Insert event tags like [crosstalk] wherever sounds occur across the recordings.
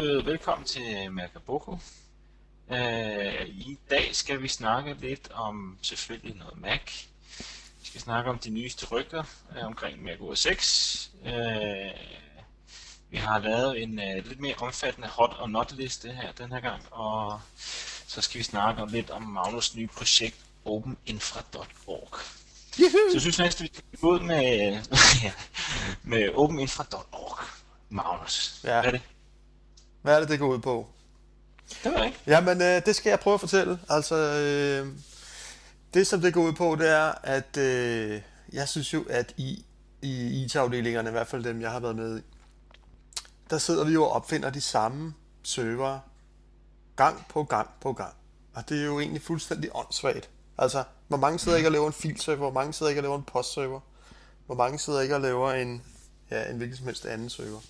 Øh, velkommen til Magabogo. Øh, I dag skal vi snakke lidt om selvfølgelig noget Mac. Vi skal snakke om de nyeste rygter øh, omkring Mac OS 6. Øh, vi har lavet en øh, lidt mere omfattende hot og not liste her den her gang, og så skal vi snakke om lidt om Magnus' nye projekt openinfra.org. Så jeg synes næsten, vi skal gå ud med, [laughs] med openinfra.org. Magnus, Ja. hvad er det? Hvad er det, det går ud på? Det ved jeg ikke. Jamen, øh, det skal jeg prøve at fortælle. Altså, øh, det som det går ud på, det er, at øh, jeg synes jo, at i, i IT-afdelingerne, i hvert fald dem, jeg har været med i, der sidder vi jo og opfinder de samme servere gang på gang på gang. Og det er jo egentlig fuldstændig åndssvagt. Altså, hvor mange sidder ikke og laver en filserver, hvor mange sidder ikke og laver en postserver, hvor mange sidder ikke og laver en, ja, en hvilken som helst anden server.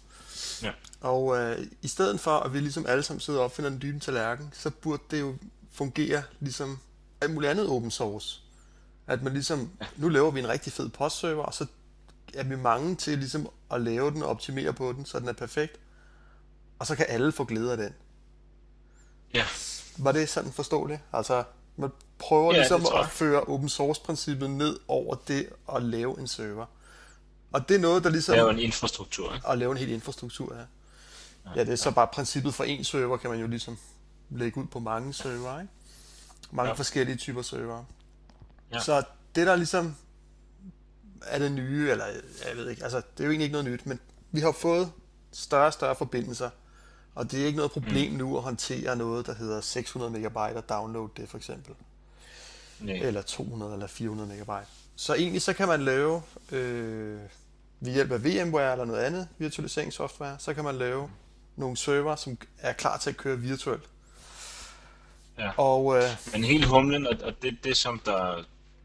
Ja. Og øh, i stedet for, at vi ligesom alle sammen sidder og opfinder den dybe tallerken, så burde det jo fungere ligesom alt muligt andet open source. At man ligesom, nu laver vi en rigtig fed postserver, og så er vi mange til ligesom at lave den og optimere på den, så den er perfekt. Og så kan alle få glæde af den. Ja. Var det sådan forståeligt? Altså, man prøver Ja, ligesom at føre open source princippet ned over det at lave en server. Og det er noget, der ligesom... Jo en infrastruktur, ikke? at lave en hel infrastruktur af. Ja, det er så bare princippet for en server, kan man jo ligesom lægge ud på mange server, ikke? Mange Ja. ja. forskellige typer server. Ja. Ja. Så det der ligesom er det nye, eller jeg ved ikke, altså det er jo egentlig ikke noget nyt, men vi har fået større og større forbindelser, og det er ikke noget problem mm. nu at håndtere noget, der hedder 600 megabyte og download det for eksempel Nej. eller 200 eller 400 megabyte. Så egentlig så kan man lave, øh, ved hjælp af VMware eller noget andet virtualiseringssoftware, så kan man lave nogle server, som er klar til at køre virtuelt. Ja. Og øh, Men hele humlen, og, og det, det som der,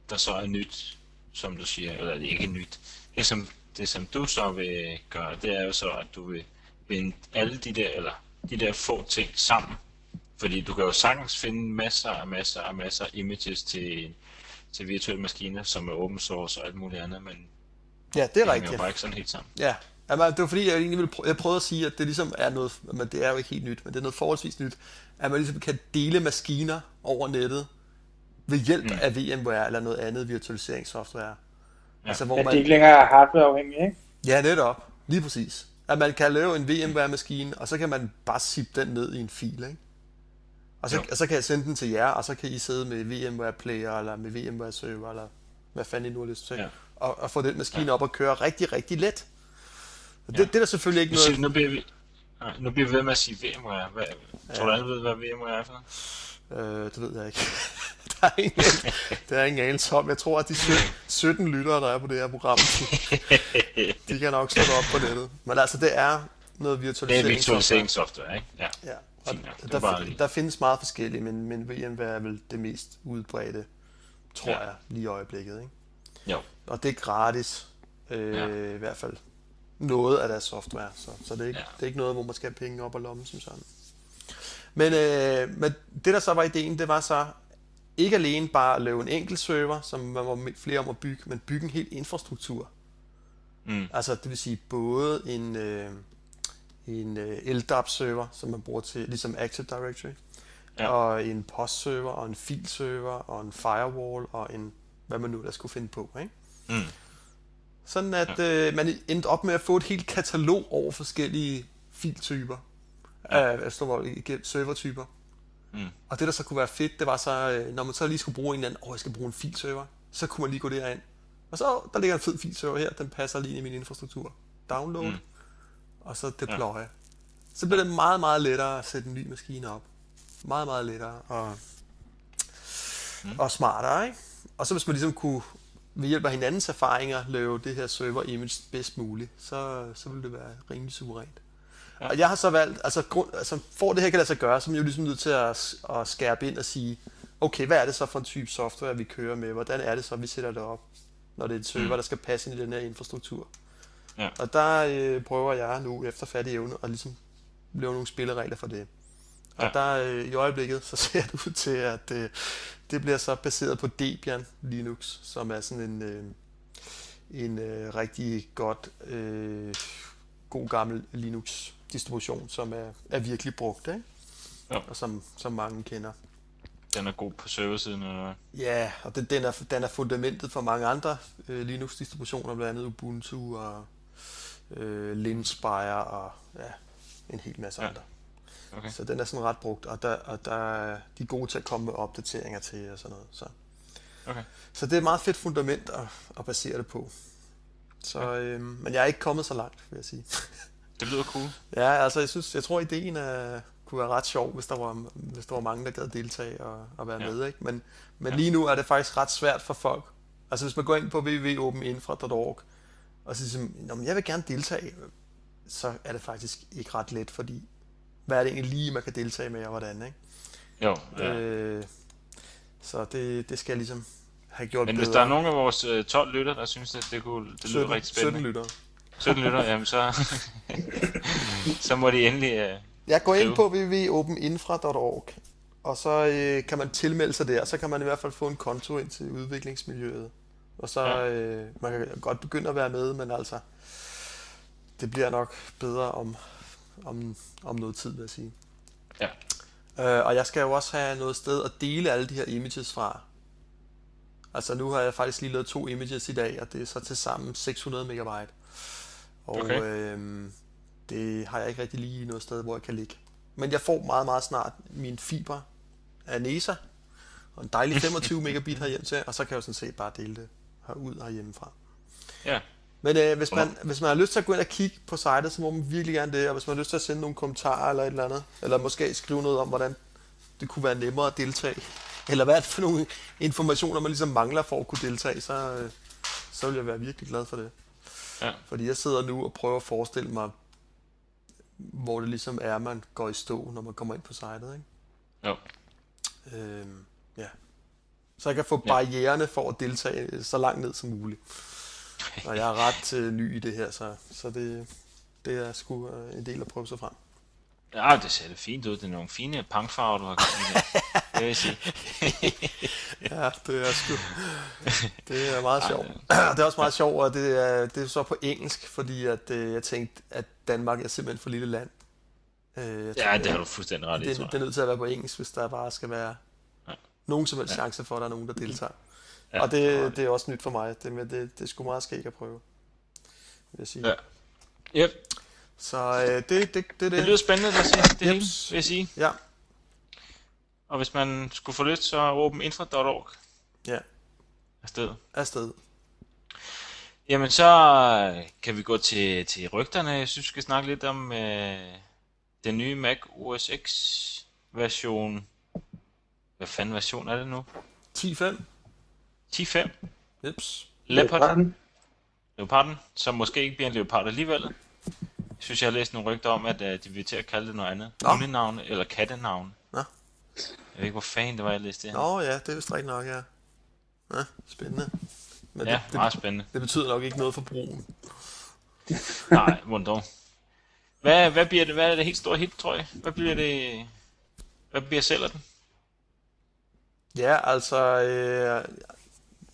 der så er nyt, som du siger, eller det er ikke nyt, det som, det som du så vil gøre, det er jo så, at du vil binde alle de der, eller de der få ting sammen. Fordi du kan jo sagtens finde masser og masser og masser af images til, til virtuelle maskiner, som er open source og alt muligt andet, men ja, det er det hænger rigtigt. jo bare ikke sådan helt sammen. Ja, Jamen, det var fordi, jeg egentlig ville prøve, jeg prøvede at sige, at det ligesom er noget, men det er jo ikke helt nyt, men det er noget forholdsvis nyt, at man ligesom kan dele maskiner over nettet ved hjælp mm. af VMware eller noget andet virtualiseringssoftware. Ja. Altså, hvor man, de ikke længere er hardwareafhængige, ikke? Ja, netop. Lige præcis. At man kan lave en VMware-maskine, og så kan man bare zip den ned i en fil, ikke? Og så, Jo. og så kan jeg sende den til jer, og så kan I sidde med VMware Player, eller med VMware Server, eller hvad fanden I nu har lyst til, Ja. Og, og få den maskine op og køre rigtig, rigtig let. Det, det er der selvfølgelig ikke siger, noget... nu, bliver vi, nej, nu bliver vi ved med at sige VMware. Hvad, tror du alle ved, hvad VMware er for? Øh, det ved jeg ikke. [laughs] der er ingen, der er ingen anelse om. Jeg tror, at de 17, 17 lyttere, der er på det her program, de, kan nok slå op på nettet. Men altså, det er noget Det er virtualisering. virtualiseringssoftware, ikke? Ja. Ja, og der, lige- der findes meget forskellige, men, men VMware er vel det mest udbredte, tror Ja. ja. jeg, lige i øjeblikket. Ikke? Jo. Og det er gratis, øh, Ja. i hvert fald noget af deres software, så, så det, er ikke, Ja. det er ikke noget, hvor man skal have penge op og lommen som sådan. Men, øh, men det, der så var ideen, det var så ikke alene bare at lave en enkelt server, som man var flere om at bygge, men bygge en hel infrastruktur. Mm. Altså det vil sige både en, øh, en øh, LDAP-server, som man bruger til ligesom Active Directory, Ja. og en post-server, og en fil-server, og en firewall, og en hvad man nu der skulle finde på. Ikke? Mm. Sådan at ja. øh, man endte op med at få et helt katalog over forskellige filtyper, ja. øh, altså servertyper. Mm. Og det der så kunne være fedt, det var så, øh, når man så lige skulle bruge en eller anden, åh, jeg skal bruge en filserver, så kunne man lige gå derind. Og så, der ligger en fed filserver her, den passer lige ind i min infrastruktur. Download, mm. og så deploy. Ja. Så bliver det meget, meget lettere at sætte en ny maskine op. Meget, meget lettere og, mm. og smartere, ikke? Og så hvis man ligesom kunne ved hjælp af hinandens erfaringer lave det her server image bedst muligt, så, så vil det være rimelig suverænt. Ja. Og jeg har så valgt, altså, grund, altså for det her kan lade sig gøre, så er man jo ligesom nødt til at, at skærpe ind og sige, okay, hvad er det så for en type software, vi kører med? Hvordan er det så, vi sætter det op, når det er et server, mm. der skal passe ind i den her infrastruktur? Ja. Og der øh, prøver jeg nu efter fattig evne at ligesom lave nogle spilleregler for det. Og Ja. der øh, i øjeblikket, så [laughs] ser det ud til, at øh, det bliver så baseret på Debian Linux, som er sådan en, øh, en øh, rigtig godt, øh, god gammel Linux-distribution, som er, er virkelig brugt, ikke? Ja. og som, som mange kender. Den er god på serversiden, eller? Ja, og den, den, er, den er fundamentet for mange andre øh, Linux-distributioner, blandt andet Ubuntu og øh, Linspire og ja, en hel masse Ja. andre. Okay. Så den er sådan ret brugt, og, der, og der, er- de er gode til at komme med opdateringer til og sådan noget. Så, Okay. så det er et meget fedt fundament at, at basere det på. Så, øh, men jeg er ikke kommet så langt, vil jeg sige. [laughs] Det lyder cool. Ja, altså jeg synes, jeg tror ideen er, kunne være ret sjov, hvis der var, hvis der var mange, der gad deltage og, og være Ja. med, ikke? Men, men Ja. lige nu er det faktisk ret svært for folk. Altså hvis man går ind på www.openinfra.org og så siger, "Nå, men jeg vil gerne deltage, så er det faktisk ikke ret let, fordi hvad er det egentlig lige, man kan deltage med, og hvordan, ikke? Jo, ja. Øh, så det, det skal jeg ligesom have gjort Men bedre. hvis der er nogen af vores øh, 12 lytter, der synes, at det, kunne, det lyder 17, rigtig 17 spændende. lyttere. 17 lytter, [laughs] jamen så, [laughs] så må de endelig... Øh, Jeg går ind på www.openinfra.org, og så øh, kan man tilmelde sig der, så kan man i hvert fald få en konto ind til udviklingsmiljøet. Og så Ja. øh, man kan godt begynde at være med, men altså, det bliver nok bedre om, om, om noget tid, vil jeg sige. ja, Øh, og jeg skal jo også have noget sted at dele alle de her images fra. Altså nu har jeg faktisk lige lavet to images i dag, og det er så til sammen 600 megabyte. Og Okay. øhm, det har jeg ikke rigtig lige noget sted, hvor jeg kan ligge. Men jeg får meget, meget snart min fiber af NESA, og en dejlig [laughs] 25 megabit herhjem til, og så kan jeg jo sådan set bare dele det herud herhjemmefra. ja. Men øh, hvis, man, hvis man har lyst til at gå ind og kigge på sitet, så må man virkelig gerne det. Og hvis man har lyst til at sende nogle kommentarer eller et eller andet, eller måske skrive noget om, hvordan det kunne være nemmere at deltage, eller hvad for nogle informationer, man ligesom mangler for at kunne deltage, så, øh, så vil jeg være virkelig glad for det. Ja. Fordi jeg sidder nu og prøver at forestille mig, hvor det ligesom er, man går i stå, når man kommer ind på sitet. Ikke? Jo. Øhm, ja. Så jeg kan få Ja. barriererne for at deltage så langt ned som muligt. [laughs] Og jeg er ret øh, ny i det her, så, så det, det er sgu øh, en del at prøve sig frem. Ja, det ser det fint ud. Det er nogle fine punkfarver, du har gang. Det vil jeg sige. [laughs] Ja, det er sgu... Det er meget sjovt. [clears throat] Det er også meget sjovt, og det er, det er så på engelsk, fordi at, øh, jeg tænkte, at Danmark er simpelthen for lille land. Øh, jeg Ja, tror, det har du fuldstændig ret i, det, det er nødt til at være på engelsk, hvis der bare skal være Ja. nogen som helst chance for, at der er nogen, der deltager. Ja, og det det, er også nyt for mig. Det, med, det, det er sgu meget skægt at prøve, vil jeg sige. Ja. Yep. Så øh, det, det, det, det, Det lyder spændende at se det hele, vil jeg sige. Ja, Og hvis man skulle få lyst, så er openinfra.org ja, afsted. afsted. Jamen, så kan vi gå til, til rygterne. Jeg synes, vi skal snakke lidt om øh, den nye Mac OS X version. Hvad fanden version er det nu? 10-5. 10.5. Jeps. Leopard. Leoparden. Leoparden, som måske ikke bliver en leopard alligevel. Jeg synes, jeg har læst nogle rygter om, at uh, de vil til at kalde det noget andet. Nå. Hundenavn eller kattenavn. Nå. Jeg ved ikke, hvor fanden det var, jeg læste det her. Nå ja, det er vist rigtigt nok, ja. Ja, spændende. Men Ja, det, meget det, spændende. det betyder nok ikke noget for brugen. [laughs] Nej, hvordan. Hvad, hvad bliver det? Hvad er det helt store hit, tror jeg? Hvad bliver det? Hvad bliver sælger den? Ja, altså, øh,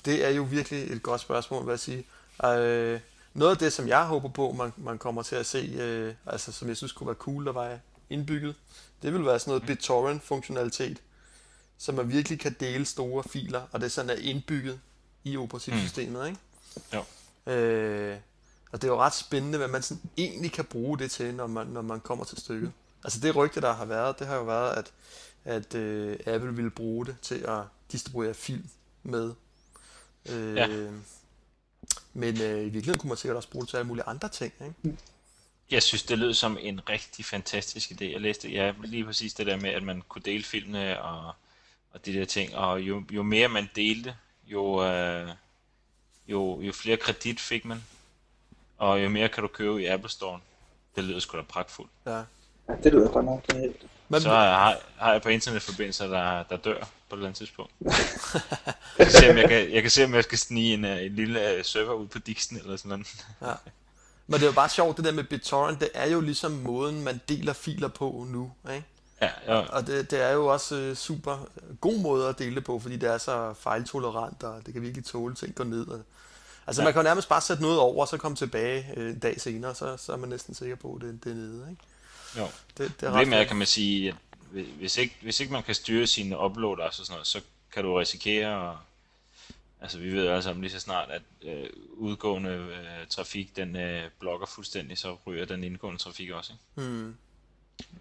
det er jo virkelig et godt spørgsmål, hvad jeg sige. Øh, noget af det, som jeg håber på, man, man kommer til at se, øh, altså som jeg synes kunne være cool, der var indbygget, det vil være sådan noget BitTorrent-funktionalitet, så man virkelig kan dele store filer, og det sådan er indbygget i operativsystemet, ikke? Jo. Øh, og det er jo ret spændende, hvad man sådan egentlig kan bruge det til, når man, når man kommer til stykket. Altså det rygte, der har været, det har jo været, at, at øh, Apple ville bruge det til at distribuere film med. Øh, Ja. Men øh, i virkeligheden kunne man sikkert også bruge det til alle mulige andre ting. Ikke? Jeg synes, det lød som en rigtig fantastisk idé. Jeg læste ja, lige præcis det der med, at man kunne dele filmene og, og de der ting. Og jo, jo mere man delte, jo, øh, jo, jo flere kredit fik man, og jo mere kan du købe i Apple Store. Det lyder sgu da pragtfuldt. Ja. Ja, det lyder godt nok genialt. Men, Så har, har jeg på internetforbindelser, der, der dør på et eller andet tidspunkt. Jeg kan se, om jeg kan, jeg kan se, om jeg skal snige en, øh, en lille øh, server ud på Dixon eller sådan noget. ja. Men det er jo bare sjovt, det der med BitTorrent, det er jo ligesom måden, man deler filer på nu, ikke? Ja, ja, Og det, det er jo også øh, super god måde at dele på, fordi det er så fejltolerant, og det kan virkelig tåle ting går ned. Og, altså ja. man kan jo nærmest bare sætte noget over, og så komme tilbage øh, en dag senere, så, så er man næsten sikker på, at det, det er nede. Ikke? Jo. Det, det er Problemet er, kan man sige, at hvis ikke, hvis ikke man kan styre sine uploaders og sådan noget, så kan du risikere, at, altså vi ved jo alle sammen lige så snart, at øh, udgående øh, trafik, den øh, blokker fuldstændig, så ryger den indgående trafik også. Ikke? Hmm.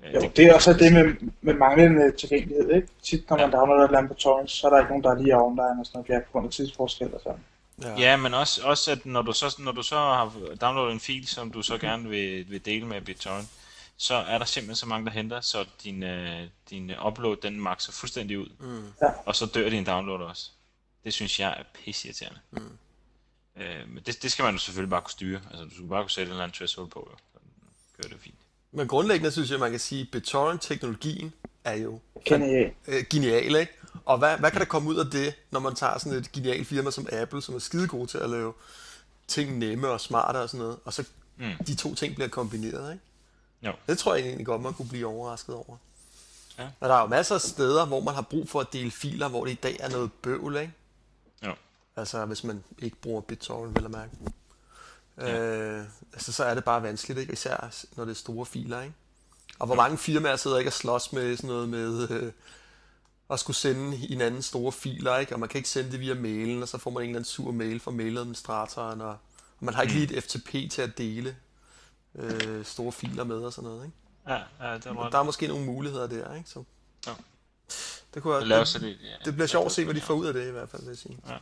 Øh, Jo, det er også det med, med manglende tilgængelighed, ikke? Tit når man downloader et eller andet på torrents, så er der ikke nogen, der er lige er online og sådan noget, ja, på grund af tidsforskel og sådan. Ja. Ja, men også, også at når du, så, når du så har downloadet en fil, som du så gerne vil, vil dele med BitTorrent, så er der simpelthen så mange, der henter, så din, øh, din upload, den makser fuldstændig ud. Mm. Ja. Og så dør din download også. Det synes jeg er pisseirriterende. Mm. Øh, men det, det skal man jo selvfølgelig bare kunne styre. Altså, du skal bare kunne sætte en eller anden threshold på, jo. Så kører det fint. Men grundlæggende synes jeg, man kan sige, at BitTorrent-teknologien er jo Genialt. øh, genial, ikke? Og hvad, hvad kan der komme ud af det, når man tager sådan et genialt firma som Apple, som er skide gode til at lave ting nemme og smarte og sådan noget, og så Mm. de to ting bliver kombineret, ikke? Jo. Det tror jeg egentlig godt, man kunne blive overrasket over. Ja. Og der er jo masser af steder, hvor man har brug for at dele filer, hvor det i dag er noget bøvl, ikke? Jo. Altså, hvis man ikke bruger BitTorrent, vil jeg mærke. Øh, altså, så er det bare vanskeligt, ikke? Især når det er store filer, ikke? Og hvor mange firmaer sidder ikke og slås med sådan noget med øh, at skulle sende hinanden store filer, ikke? Og man kan ikke sende det via mailen, og så får man en eller anden sur mail fra mailadministratoren, og, og man har ikke lige et FTP til at dele øh, store filer med og sådan noget, ikke? Ja, ja det Og ret. der er måske nogle muligheder der, ikke? Så, Ja. det, kunne, Lave det, så det, ja, det bliver sjovt at se, hvad de får ud af det i hvert fald, vil jeg sige. Ja, ja.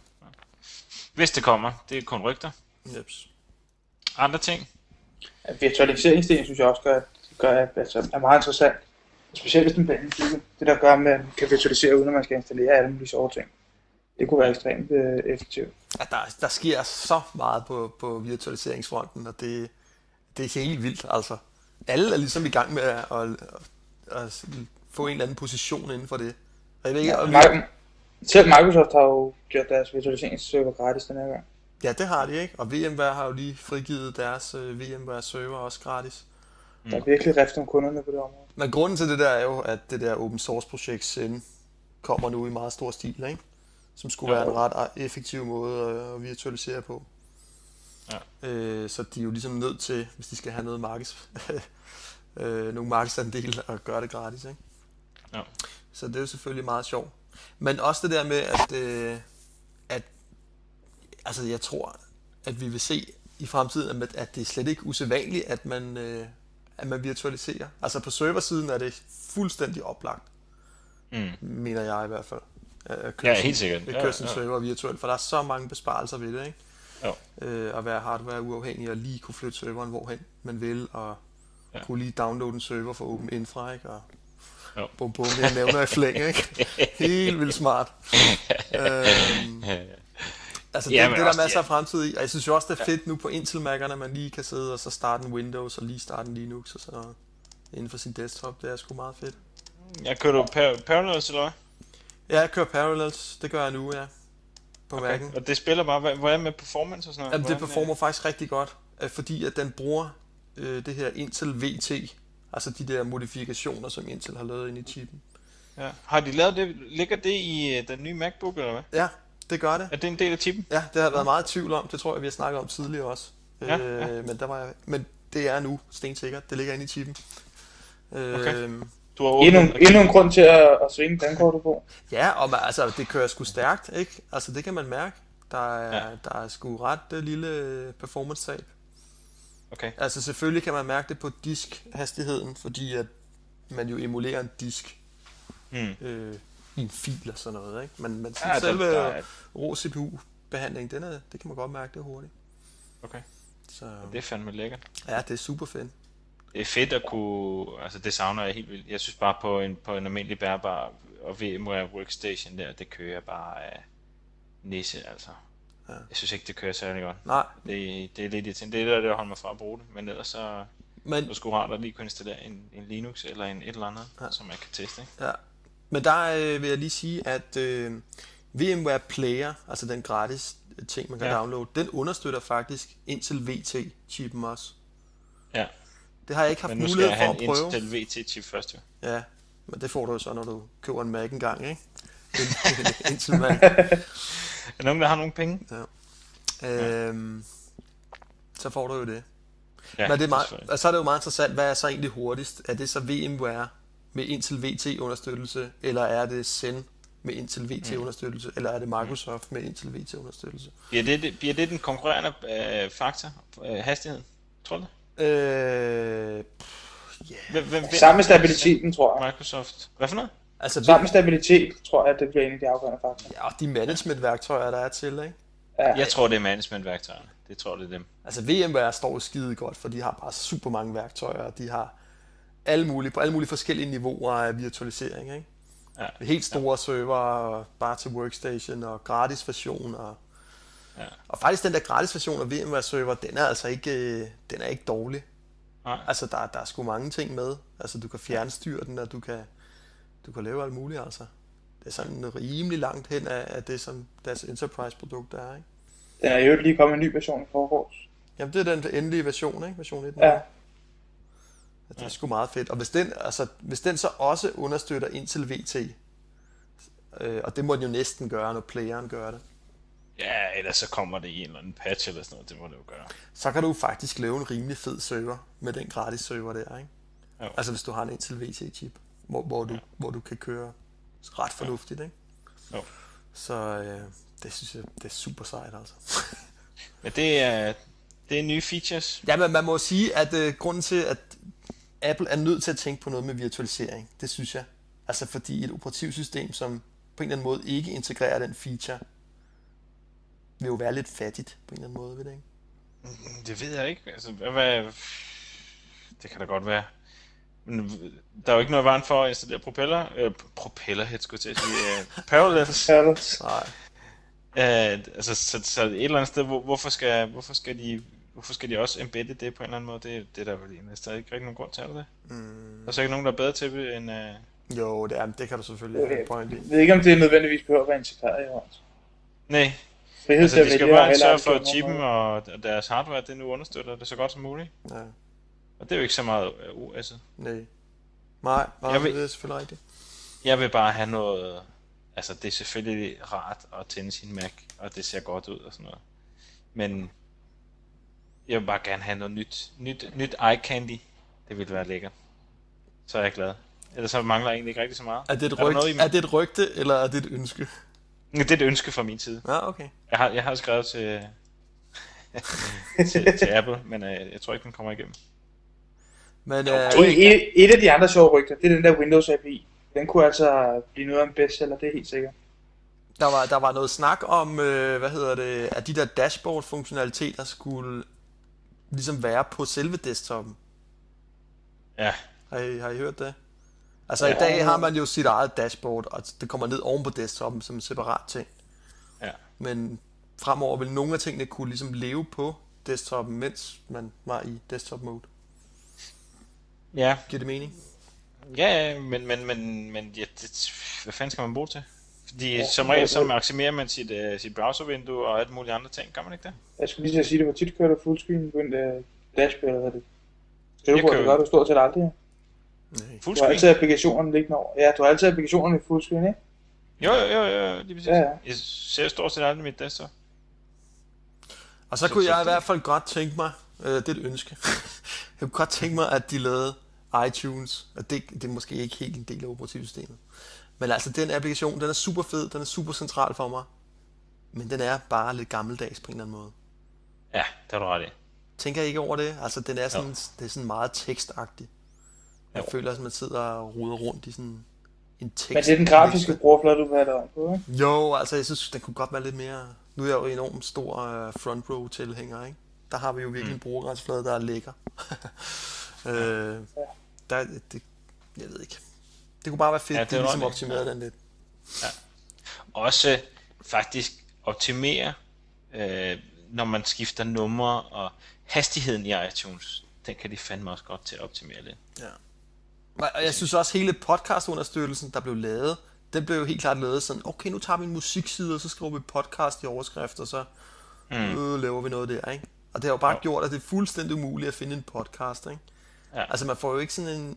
Hvis det kommer, det er kun rygter. Jeps. Andre ting? Ja, Virtualiseringsdelen synes jeg også gør, at, gør at, altså, er meget interessant. Specielt hvis den bliver indbygget. Det der gør, at man kan virtualisere, uden at man skal installere alle mulige sjove ting. Det kunne være ekstremt øh, effektivt. Ja, der, der sker så meget på, på virtualiseringsfronten, og det, det er helt vildt, altså. Alle er ligesom i gang med at, at, at, at få en eller anden position inden for det. Og jeg ved ikke, Ja, om Mar- selv Microsoft har jo gjort deres virtualiseringsserver gratis den her gang. ja, det har de, ikke? Og VMware har jo lige frigivet deres uh, VMware-server også gratis. Der er virkelig rift om kunderne på det område. Men grunden til det der er jo, at det der open source projekt Zen kommer nu i meget stor stil, ikke? Som skulle Jo. være en ret effektiv måde at- at virtualisere på. Ja. Øh, så de er jo ligesom nødt til, hvis de skal have noget markeds, [laughs] øh, nogle markedsandel, at gøre det gratis, ikke? Ja. Så det er jo selvfølgelig meget sjovt. Men også det der med, at, øh, at altså jeg tror, at vi vil se i fremtiden, at, at det er slet ikke usædvanligt, at man, øh, at man virtualiserer. Altså på serversiden er det fuldstændig oplagt, Mm. mener jeg i hvert fald. At at Ja, helt sikkert. At Ja, køre sin ja. server virtuelt, for der er så mange besparelser ved det, ikke? Jo. Øh, at være hardware uafhængig og lige kunne flytte serveren hvorhen man vil, og Ja. ja. kunne lige downloade en server fra Open Infra, ikke? Og Jo. bum bum, jeg nævner i flæng, ikke? Helt vildt smart. øhm, [laughs] altså, det, Ja, ja, det er der også- masser af fremtid i. Og jeg synes jo også, det er fedt nu på Intel-Mac'erne, at man lige kan sidde og så starte en Windows og lige starte en Linux, og så inden for sin desktop. Det er sgu meget fedt. Jeg kører du par- Parallels, eller hvad? Ja, jeg kører Parallels. Det gør jeg nu, ja. På okay. Mac'en. Og det spiller bare, hvad- hvordan med performance og sådan noget? Jamen, det performer faktisk rigtig godt, øh, fordi at den bruger øh, det her Intel VT, altså de der modifikationer, som Intel har lavet ind i chippen. øh, Ja. Har de lavet det, ligger det i øh, den nye MacBook, eller hvad? Ja, det gør det. Er det en del af chippen? Ja, det har jeg været meget i tvivl om. Det tror jeg, vi har snakket om tidligere også. Ja, øh, ja. Men, der var jeg, men det er nu stensikkert. Det ligger inde i chippen. Okay. Øh, Du har Endnu, åbnet endnu en grund til at, at svinge dankortet på. ja, og man, altså, det kører sgu stærkt, ikke? Altså, det kan man mærke. Der er, Ja. der er sgu ret uh, lille performance-tab. Okay. Altså selvfølgelig kan man mærke det på diskhastigheden, fordi at man jo emulerer en disk Hmm. øh, i en fil og sådan noget, ikke? Men, men Ja, selve der er, rå CPU-behandling, den er, det kan man godt mærke, det er hurtigt. okay. Så Det er fandme lækkert. ja, det er super fedt. Det er fedt at kunne, altså det savner jeg helt vildt. Jeg synes bare på en, på en almindelig bærbar og VMware Workstation der, det kører bare af nisse, altså. Ja. Jeg synes ikke, det kører særlig godt. Nej, Det, det er lidt irriterende. Det er det, der holder mig fra at bruge det. Men ellers så men, er det sgu rart at lige kunne installere en, en Linux eller en et eller andet, Ja. som man kan teste. Ikke? ja. men der øh, vil jeg lige sige, at øh, VMware Player, altså den gratis ting, man kan ja. Downloade, den understøtter faktisk Intel VT-chippen også. Ja. Det har jeg ikke haft Men nu skal mulighed jeg for at prøve. Intel VT-chip først jo. Ja, men det får du jo så, når du køber en Mac en gang, ikke? [laughs] Intel Mac. Er nogen, der har nogle penge? Øhm, så får du jo det. Ja, Men det er meget, selvfølgelig. og så er det jo meget interessant, hvad er så egentlig hurtigst? Er det så VMware med Intel VT-understøttelse, eller er det Zen med Intel VT-understøttelse, eller er det Microsoft med Intel VT-understøttelse? Bliver det, det, bliver det den konkurrerende øh, faktor? Øh, hastigheden? Tror du det? Øh. Hvem, hvem vinder? Samme stabiliteten, tror jeg. Microsoft. Hvad for noget? Altså, Samme stabilitet, tror jeg, det bliver en af de afgørende faktorer. ja, og de management-værktøjer, der er til, ikke? Ja. Jeg tror, det er managementværktøjerne. Det tror jeg, det er dem. Altså VMware står skide godt, for de har bare super mange værktøjer, og de har alle mulige, på alle mulige forskellige niveauer af virtualisering, ikke? Ja. Helt store ja. server, bare til workstation, og gratis version, og, Ja. og faktisk den der gratis version af VMware server, den er altså ikke, øh, den er ikke dårlig. Nej. Altså der, der er sgu mange ting med. Altså du kan fjernstyre den, og du kan, du kan lave alt muligt, altså. Det er sådan rimelig langt hen af, af det, som deres enterprise-produkt er, ikke? Den er jo lige kommet en ny version i forgårs. Jamen det er den endelige version, ikke? Version 1. Ja. Ja, det er sgu meget fedt. Og hvis den, altså, hvis den så også understøtter Intel VT, øh, og det må den jo næsten gøre, når playeren gør det, Ja, ellers så kommer det i en eller anden patch eller sådan noget. Det må det jo gøre. så kan du faktisk lave en rimelig fed server med den gratis server der, ikke? Jo. Altså hvis du har en Intel VT-chip, hvor, hvor, du, hvor du kan køre ret fornuftigt, ikke? Jo. Så øh, det synes jeg, det er super sejt, altså. [laughs] Men det er, det er nye features. Ja, men man må sige, at øh, grunden til, at Apple er nødt til at tænke på noget med virtualisering, det synes jeg. Altså fordi et operativsystem, som på en eller anden måde ikke integrerer den feature, vil jo være lidt fattigt på en eller anden måde, ved det ikke? Det ved jeg ikke. Altså, hvad, hvad, det kan da godt være. Men der er jo ikke noget vejen for at installere propeller. Øh, propellerhead, skulle jeg til at sige. Øh, [laughs] parallels. Parallels. Nej. Øh, altså, så, så et eller andet sted, hvor, hvorfor, skal, hvorfor, skal de, hvorfor skal de også embedde det på en eller anden måde? Det, det er der vel egentlig stadig ikke rigtig nogen grund til, det? Mm, Der er så ikke nogen, der er bedre til det end... Øh, jo, det, er, det kan du selvfølgelig have en point i. Jeg ved ikke, om det nødvendigvis behøver at være integreret i hånd. nej, Frihed altså til at de skal bare sørge for, at chippen og deres hardware, det nu understøtter det så godt som muligt. Ja, Og det er jo ikke så meget øh, OS'et. nej. Nej, nej Jeg vil- det er selvfølgelig rigtigt. Jeg vil bare have noget... Altså, det er selvfølgelig rart at tænde sin Mac, og det ser godt ud og sådan noget. Men jeg vil bare gerne have noget nyt, nyt, nyt eye candy. Det ville være lækkert. Så er jeg glad. Ellers så mangler jeg egentlig ikke rigtig så meget. Er det, et rygte, i- er det et rygte, eller er det et ønske? Det er et ønske fra min side. Ja, okay. Jeg har, jeg har skrevet til, til, til Apple, men øh, jeg tror ikke, den kommer igennem. Men øh, tror Et, et, et af de andre sjove rygter, det er den der Windows API. Den kunne altså blive noget af en bestseller, det er helt sikkert. der, var, der var noget snak om, øh, hvad hedder det, at de der dashboard-funktionaliteter skulle ligesom være på selve desktopen. Ja, Har I, har I hørt det? Altså Ja. i dag har man jo sit eget dashboard, og det kommer ned oven på desktopen som en separat ting. ja. Men fremover vil nogle af tingene kunne ligesom leve på desktopen, mens man var i desktop mode. Ja, Giver det mening? ja men, men, men, men ja, det, hvad fanden skal man bruge til? Fordi Ja, som regel så maksimerer man sit, uh, sit browservindue og alt mulige andre ting, gør man ikke det? Jeg skulle lige at sige, det var tit kørt af fullscreen på en uh, dashboard, eller hvad det Skrivebord, det gør du stort set aldrig. Nej. Du har Fullscreen? altid applikationerne liggende over. Ja, du har altid applikationerne i fullscreen, ikke? Jo, jo, jo, jo, lige præcis. Ja, ja. Jeg ser stort set aldrig mit desktop. Og så Så- kunne så jeg i hvert fald godt tænke mig, øh, det er et ønske, [laughs] jeg kunne godt tænke mig, at de lavede iTunes, og det, det er måske ikke helt en del af operativsystemet. Men altså, den applikation, den er super fed, den er super central for mig, men den er bare lidt gammeldags på en eller anden måde. Ja, det har du ret i. Tænker I ikke over det? Altså, den er sådan, Jo. det er sådan meget tekstagtig. Jeg Jo. føler, at man sidder og ruder rundt i sådan en tekst. Men det er den grafiske brugerflade, du vil have på, ikke? Jo, altså jeg synes, den kunne godt være lidt mere... Nu er jeg jo enormt stor uh, front row tilhænger, ikke? Der har vi jo virkelig mm. en brugergrænsflade, der er lækker. [laughs] øh, der, det, jeg ved ikke. Det kunne bare være fedt, Ja, ja, det de er ligesom ret i. optimerede den lidt. Også faktisk optimere øh, når man skifter numre og hastigheden i iTunes, den kan de fandme også godt til at optimere lidt. Ja. Og jeg synes også, hele podcastunderstøttelsen, der blev lavet, den blev jo helt klart lavet sådan, okay, nu tager vi en musikside, og så skriver vi podcast i overskrift, og så mm. øh, laver vi noget der, ikke? Og det har jo bare Jo. jo. gjort, at det er fuldstændig umuligt at finde en podcast, ikke? Ja. Altså, man får jo ikke sådan en,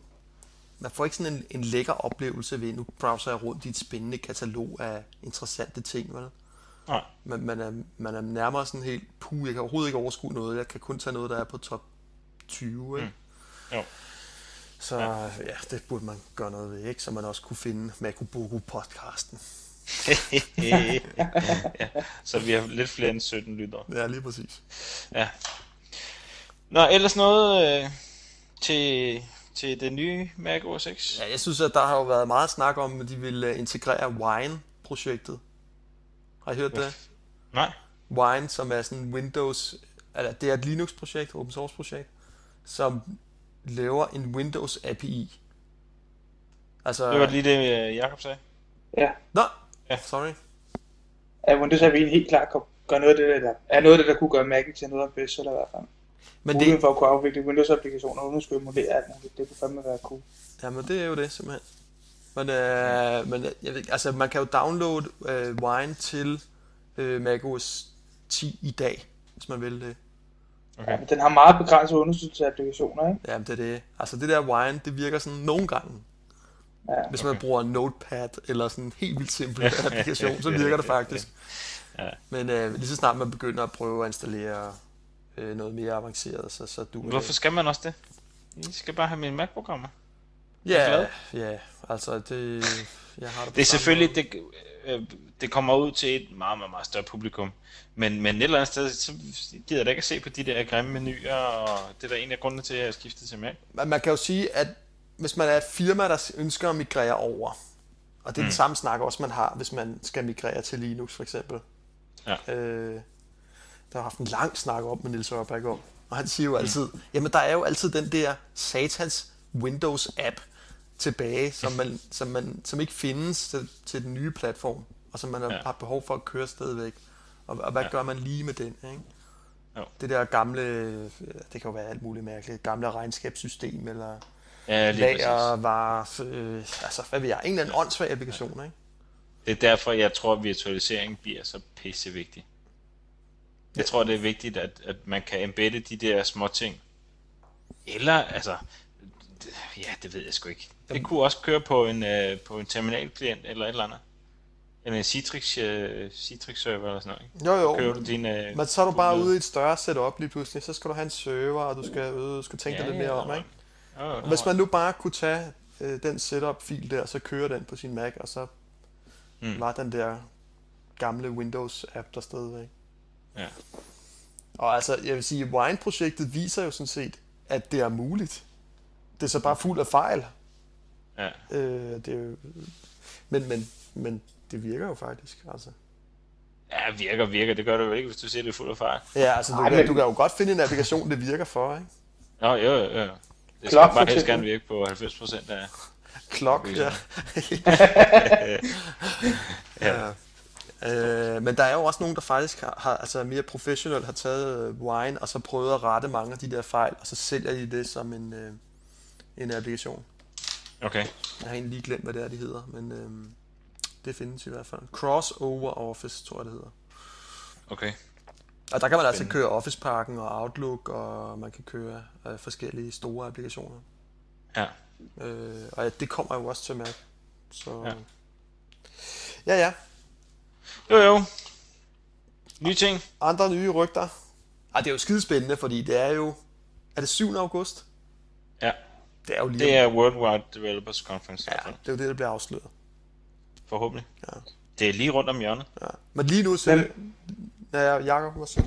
man får ikke sådan en, en lækker oplevelse ved, nu browser jeg rundt i et spændende katalog af interessante ting, vel? Nej. Man, man, er, man er nærmere sådan helt, puh, jeg kan overhovedet ikke overskue noget, jeg kan kun tage noget, der er på top 20, ikke? Mm. Jo. Så ja. ja, det burde man gøre noget ved, ikke? Så man også kunne finde Makuboku podcasten. [laughs] ja, så vi har lidt flere end 17 lyttere. Ja, lige præcis. Ja. Nå, ellers noget øh, til, til det nye Mac OS X? Ja, jeg synes, at der har jo været meget snak om, at de vil øh, integrere Wine-projektet. Har I hørt det? Nej. Wine, som er sådan Windows, eller det er et Linux-projekt, open source projekt, som laver en Windows API. Altså, Det var lige det, øh, Jacob sagde. Ja, Nå, Ja. sorry. at Windows API helt klart gøre noget af det, der er noget af det, der kunne gøre Mac'en til noget af bedst, eller i hvert fald. Men Muligheden det, for at kunne afvikle Windows-applikationer, uden at skulle emulere alt muligt, det kunne fandme være cool. jamen, det er jo det, simpelthen. Men, øh, men jeg ved, altså, man kan jo downloade øh, Wine til øh, macOS 10 i dag, hvis man vil det. Ja, men den har meget begrænset understøttelse af applikationer, ikke? Jamen, det er det. Altså, det der Wine, det virker sådan nogle gange. Ja. Hvis man bruger Notepad eller sådan en helt vildt simpel [laughs] applikation, så virker det faktisk. Ja. Men øh, lige så snart man begynder at prøve at installere øh, noget mere avanceret, så, så du Hvorfor skal man også det? I skal bare have mine Mac-programmer. Ja, ja, altså det... Jeg har det, Det er selvfølgelig, måde. det, øh, det kommer ud til et meget, meget, meget større publikum. Men, men et eller andet sted, så gider jeg da ikke at se på de der grimme menuer, og det er da en af grundene til, at jeg skiftede til Mac. Man kan jo sige, at hvis man er et firma, der ønsker at migrere over, og det er mm. den samme snak også, man har, hvis man skal migrere til Linux for eksempel. Ja. Øh, der har haft en lang snak op med Nils Ørberg om, og han siger jo altid, mm. jamen der er jo altid den der satans Windows-app tilbage, som, man, som, man, som ikke findes til, til den nye platform, og som man Ja. ja. har behov for at køre stadigvæk. Og, og hvad Ja. ja. gør man lige med den, ikke? Jo. Det der gamle, øh, det kan jo være alt muligt mærkeligt, gamle regnskabssystem, eller Ja, lige præcis. lager, var, øh, altså hvad ved jeg, en eller anden åndssvag applikation, ikke? Det er derfor, jeg tror, at virtualisering bliver så pissevigtig. Jeg tror, det er vigtigt, at, at man kan embedde de der små ting. Eller, altså, ja, det ved jeg sgu ikke. Det kunne også køre på en, øh, på en terminalklient eller et eller andet. Eller en Citrix, øh, Citrix server eller sådan noget. Jo, jo. Kører du din... Øh, Men så er du bare ude i et større setup lige pludselig, så skal du have en server, og du skal, øh, skal tænke Ja, dig lidt ja, mere om, ja. ikke? Jo, jo, Hvis man nu bare kunne tage øh, den setup-fil der, så kører den på sin Mac, og så mm. var den der gamle Windows-app der stadigvæk. Ja. Og altså, jeg vil sige, Wine-projektet viser jo sådan set, at det er muligt. Det er så bare fuld af fejl. Ja. Øh, det er jo... men, men, men det virker jo faktisk, altså. ja, virker, virker. Det gør det jo ikke, hvis du siger, det er fuld af fejl. Ja, altså, du, Ej, kan, men- du kan jo godt finde en applikation, det virker for, ikke? Nå, jo, jo, jo. Det skal Klok, bare helst gerne virke på 90% af... Klok, ja. er [laughs] ja. Øh, men der er jo også nogen, der faktisk har, har altså mere professionelt har taget øh, Wine, og så prøvet at rette mange af de der fejl, og så sælger de det som en, øh, en applikation. Okay. Jeg har egentlig lige glemt, hvad det er, de hedder, men øh, det findes i hvert fald. Crossover Office, tror jeg, det hedder. Okay. Og der kan man altså køre Office-pakken og Outlook, og man kan køre øh, forskellige store applikationer. Ja. Øh, og ja, det kommer jo også til Mac. Så... Ja. Ja, ja. Jo, jo. Nye ting. Andre nye rygter. Ej, det er jo skidespændende, fordi det er jo... Er det 7. august? Ja. Det er jo lige... Det er Worldwide Developers Conference. Ja, det er jo det, der bliver afsløret. Forhåbentlig. Ja. Det er lige rundt om hjørnet. Ja. Men lige nu, så... Men- Ja, Jacob, hvad siger?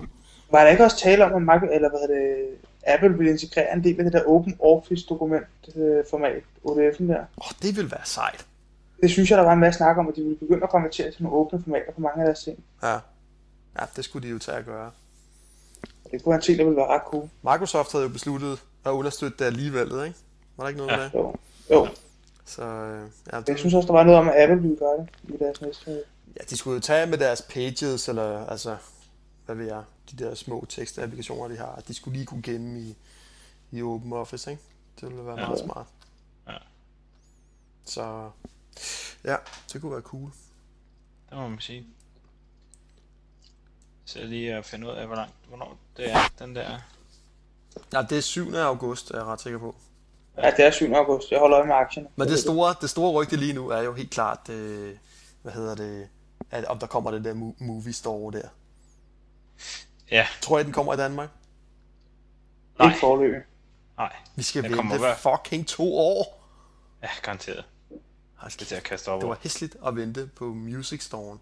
Var der ikke også tale om, at Mac, eller hvad hedder det, Apple ville integrere en del af det der Open Office dokument øh, format, ODF'en der? Åh, oh, det vil være sejt. Det synes jeg, der var en masse snak om, at de ville begynde at konvertere til nogle åbne formater på mange af deres ting. Ja. Ja, det skulle de jo tage at gøre. Det kunne være en ting, der ville være ret cool. Microsoft havde jo besluttet at understøtte det alligevel, ikke? Var der ikke noget Ja. med det? Jo. Jo, Så øh, ja, jeg synes også, der var noget om, at Apple ville gøre det i deres næste. ja, de skulle jo tage med deres pages, eller altså hvad ved jeg, de der små tekstapplikationer, de har, de skulle lige kunne gemme i, i Open Office, ikke? Det ville være Ja. meget smart. Ja. Så ja, det kunne være cool. Det må man sige. Så jeg lige at finde ud af, hvor langt, hvornår det er, den der... Ja, det er 7. august, er jeg ret sikker på. Ja, det er 7. august. Jeg holder øje med aktierne. Men det store, det store rygte lige nu er jo helt klart, øh, hvad hedder det, at om der kommer det der mo- movie store der. Ja, Tror jeg, den kommer i Danmark? Nej. Ikke forløbig. nej. Vi skal Den vente kommer hver- fucking to år. Ja, garanteret. Hold Det er til at kaste op Det var hæsligt at vente på Music Store'en.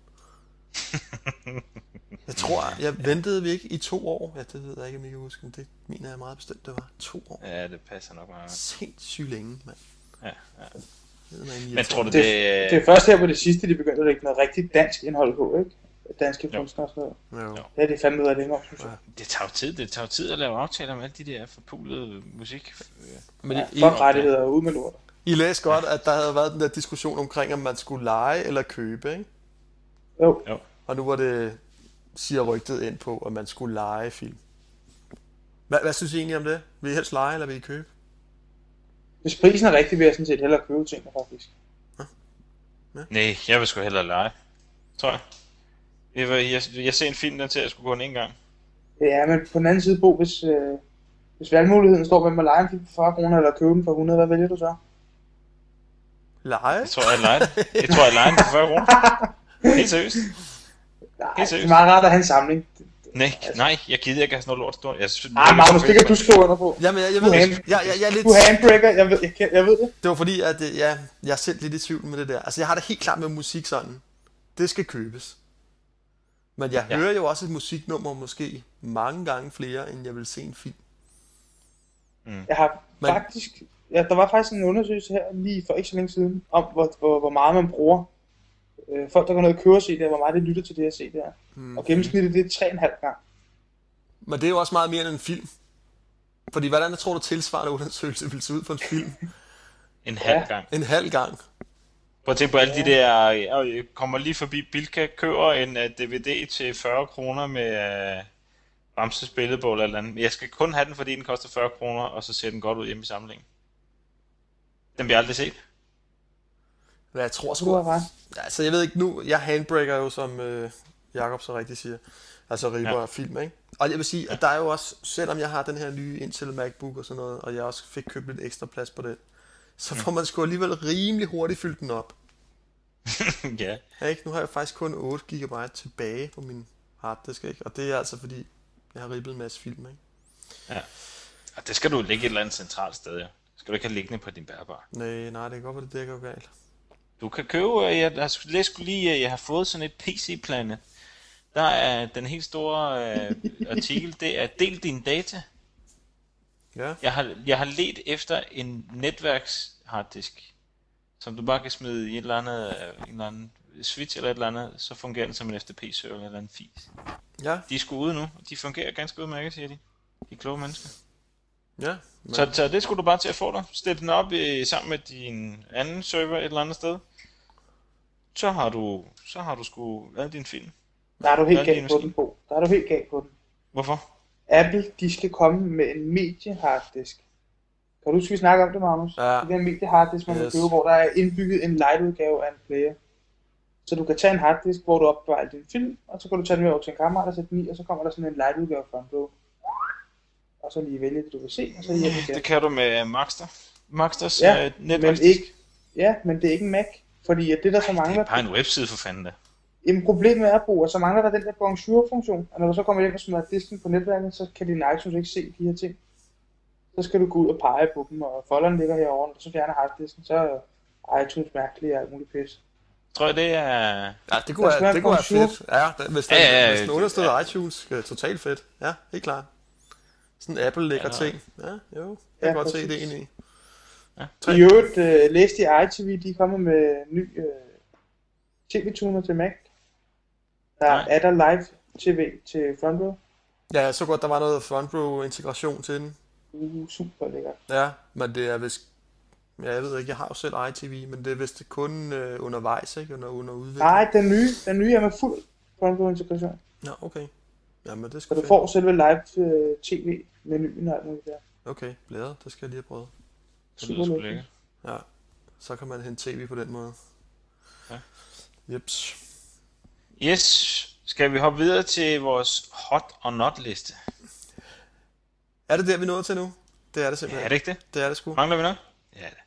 [laughs] jeg tror, jeg ventede vi ikke i to år. Ja, det ved jeg ikke, om I kan huske, men det mener jeg meget bestemt, det var to år. Ja, det passer nok meget. Sindssygt længe, mand. Ja, ja. Det er Men tror du, Det, det... det er først her på det sidste, de begyndte at lægge noget rigtig dansk indhold på, ikke? Danske kunstnere og sådan noget. Jo. Jo. Det de fandme været længe om, synes jeg. Det tager jo tid, det tager tid at lave aftaler med alle de der forpulede musik. Men Ja, I, fuck rettigheder og ud med lort. I læste godt, at der havde været den der diskussion omkring, om man skulle lege eller købe, ikke? Jo, Jo. Og nu var det, siger rygtet ind på, at man skulle lege film. Hvad, hvad synes I egentlig om det? Vil I helst lege, eller vil I købe? hvis prisen er rigtig, vil jeg sådan set hellere købe tingene, faktisk. Nej, jeg vil sgu hellere lege. Tror jeg. Jeg, vil, jeg, jeg ser en film, der til at jeg skulle gå en gang. Ja, men på den anden side, Bo, hvis, øh, hvis valgmuligheden står mellem at lege en film for 40 kroner eller købe den for 100, hvad vælger du så? Lege? Jeg tror, jeg leger den. Jeg tror, jeg leger den for 40 kroner. [laughs] Helt seriøst. Nej, Helt det er seriøst. meget rart at have en samling. Nej, nej, jeg gider ikke have sådan noget lort stort. Jeg synes, Nej, Magnus, det kan du skrive under på. Jamen, jeg, jeg, ved, jeg, jeg, jeg, jeg er lidt... Du er handbreaker, jeg ved, jeg, jeg ved det. Det var fordi, at øh, ja, jeg er selv lidt i tvivl med det der. Altså, jeg har det helt klart med musik sådan. Det skal købes. Men jeg Ja. hører jo også et musiknummer måske mange gange flere, end jeg vil se en film. Jeg har Men- faktisk... Ja, der var faktisk en undersøgelse her lige for ikke så længe siden, om hvor, hvor, hvor meget man bruger. Øh, folk, der går ned og kører CD, hvor meget de lytter til det her CD der. Mm. Og gennemsnittet, det er 3,5 gang. Men det er jo også meget mere end en film. Fordi hvordan tror du tilsvarende undersøgelse ville se ud for en film? [laughs] En halv Ja. gang. En halv gang. Prøv at tænke på alle de der, øh, jeg kommer lige forbi Bilka, køber en uh, DVD til 40 kroner med uh, Bamses billedbog eller eller andet. Men jeg skal kun have den, fordi den koster 40 kroner, og så ser den godt ud hjemme i samlingen. Den bliver aldrig set. Hvad jeg tror Så du har sgu... ret. Altså, jeg ved ikke nu... Jeg handbreaker jo, som øh, Jakob så rigtigt siger. Altså ribber Ja. ja. film, ikke? Og jeg vil sige, at der er jo også... Selvom jeg har den her nye Intel MacBook og sådan noget, og jeg også fik købt lidt ekstra plads på den, så får man sgu alligevel rimelig hurtigt fyldt den op. [laughs] ja. Ja, ikke? Nu har jeg faktisk kun 8 GB tilbage på min harddisk, ikke? Og det er altså fordi, jeg har ribbet en masse film, ikke? Og det skal du lægge et eller andet centralt sted, ja. Skal du ikke have liggende på din bærbar. Nej, nej, det kan godt være, det dækker jo galt. Du kan købe, øh, jeg har læst lige, at jeg har fået sådan et PC-plane. Der er den helt store øh, artikel, det er del dine data. Ja, Jeg har, jeg har let efter en netværks harddisk, som du bare kan smide i et eller andet, øh, en eller anden switch eller et eller andet, så fungerer den som en FTP-server eller en fis. ja, De er sgu ude nu, de fungerer ganske udmærket, siger de. De er kloge mennesker. ja. Men, Så, så det skulle du bare til at få dig. Stil den op øh, sammen med din anden server et eller andet sted. Så har du, så har du sgu lavet din film. Der er du helt galt på den, Bo. Der er du helt galt på den. Hvorfor? Apple, de skal komme med en medie-harddisk. Kan du huske, vi snakker om det, Magnus? Ja. Det er en medie-harddisk, man yes. Kan købe, hvor der er indbygget en light-udgave af en player. Så du kan tage en harddisk, hvor du opbevarer din film, og så kan du tage den med over til en kammerat og sætte den i, og så kommer der sådan en light-udgave fra en blå. Og så lige vælge det, du vil se, og så igen. Det kan du med Maxter. Maxters Ja, øh, Men netværk. ikke, ja, men det er ikke en Mac. Fordi at det, der så Det mangler, er bare en webside for fanden da. Jamen problemet er, Bo, at så mangler der den der bonjour-funktion, og når du så kommer hjem og smider disken på netværket, så kan din iTunes ikke se de her ting. Så skal du gå ud og pege på dem, og folderen ligger herovre, og så fjerner harddisken, så er iTunes mærkelig og alt muligt pis. Tror jeg, det er... ja, det kunne, være, det kunne være fedt. Ja, det- hvis den, Ja, ja, ja, hvis den det- understøtter ja. iTunes, øh, totalt fedt. Ja, helt klart. Sådan en Apple lækker Ja, ting. Ja, jo, jeg Ja, kan godt se præcis. det ind i. I øvrigt øh, læste jeg ITV, de er kommet med ny øh, tv-tuner til Mac. Der Nej. er der live tv til front row. Ja, så godt, der var noget front row integration til den. Uh, super lækkert. Ja, men det er vist... Ja, jeg ved ikke, jeg har jo selv iTV, men det er vist kun øh, undervejs, ikke? Under, under udvikling. Nej, den nye, den nye er med fuld front row integration. Nå, okay. Jamen, det Så skal du får selve live øh, tv-menuen og alt muligt der. Okay, blæret. Det skal jeg lige have prøvet. Det lyder sgu lækkert. Ja, så kan man hente tv på den måde. Ja. Jeps. Yes, skal vi hoppe videre til vores hot or not liste? Er det der, vi nået til nu? Det er det Ja, simpelthen. er det ikke det? det er det sgu. Mangler vi noget? Ja, det-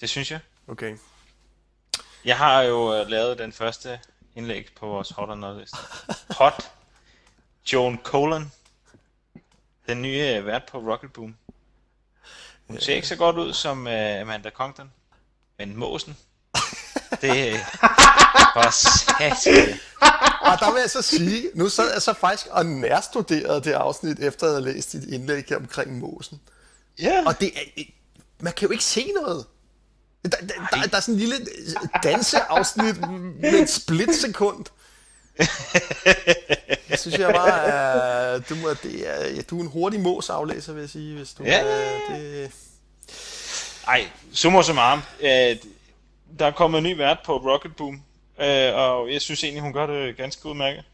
det synes jeg. Okay. Jeg har jo øh, lavet den første indlæg på vores hot or not liste. Hot Joan Colan. Den nye øh, vært på Rocket Boom. Hun ser ikke så godt ud som uh, Amanda Congdon. Men måsen. Det øh, [laughs] var satan. Og der vil jeg så sige, nu sad jeg så faktisk og nærstuderede det afsnit, efter jeg havde læst dit indlæg omkring måsen. Ja. Og det er, man kan jo ikke se noget. Der, der, der, der er sådan en lille danseafsnit med et splitsekund. Jeg synes, jeg var, uh, du, må, det er, ja, du er en hurtig mås aflæser, vil jeg sige, hvis du Ja. uh, det, Ej, summa summarum. Øh, der er kommet en ny vært på Rocket Boom, øh, og jeg synes egentlig, hun gør det ganske udmærket.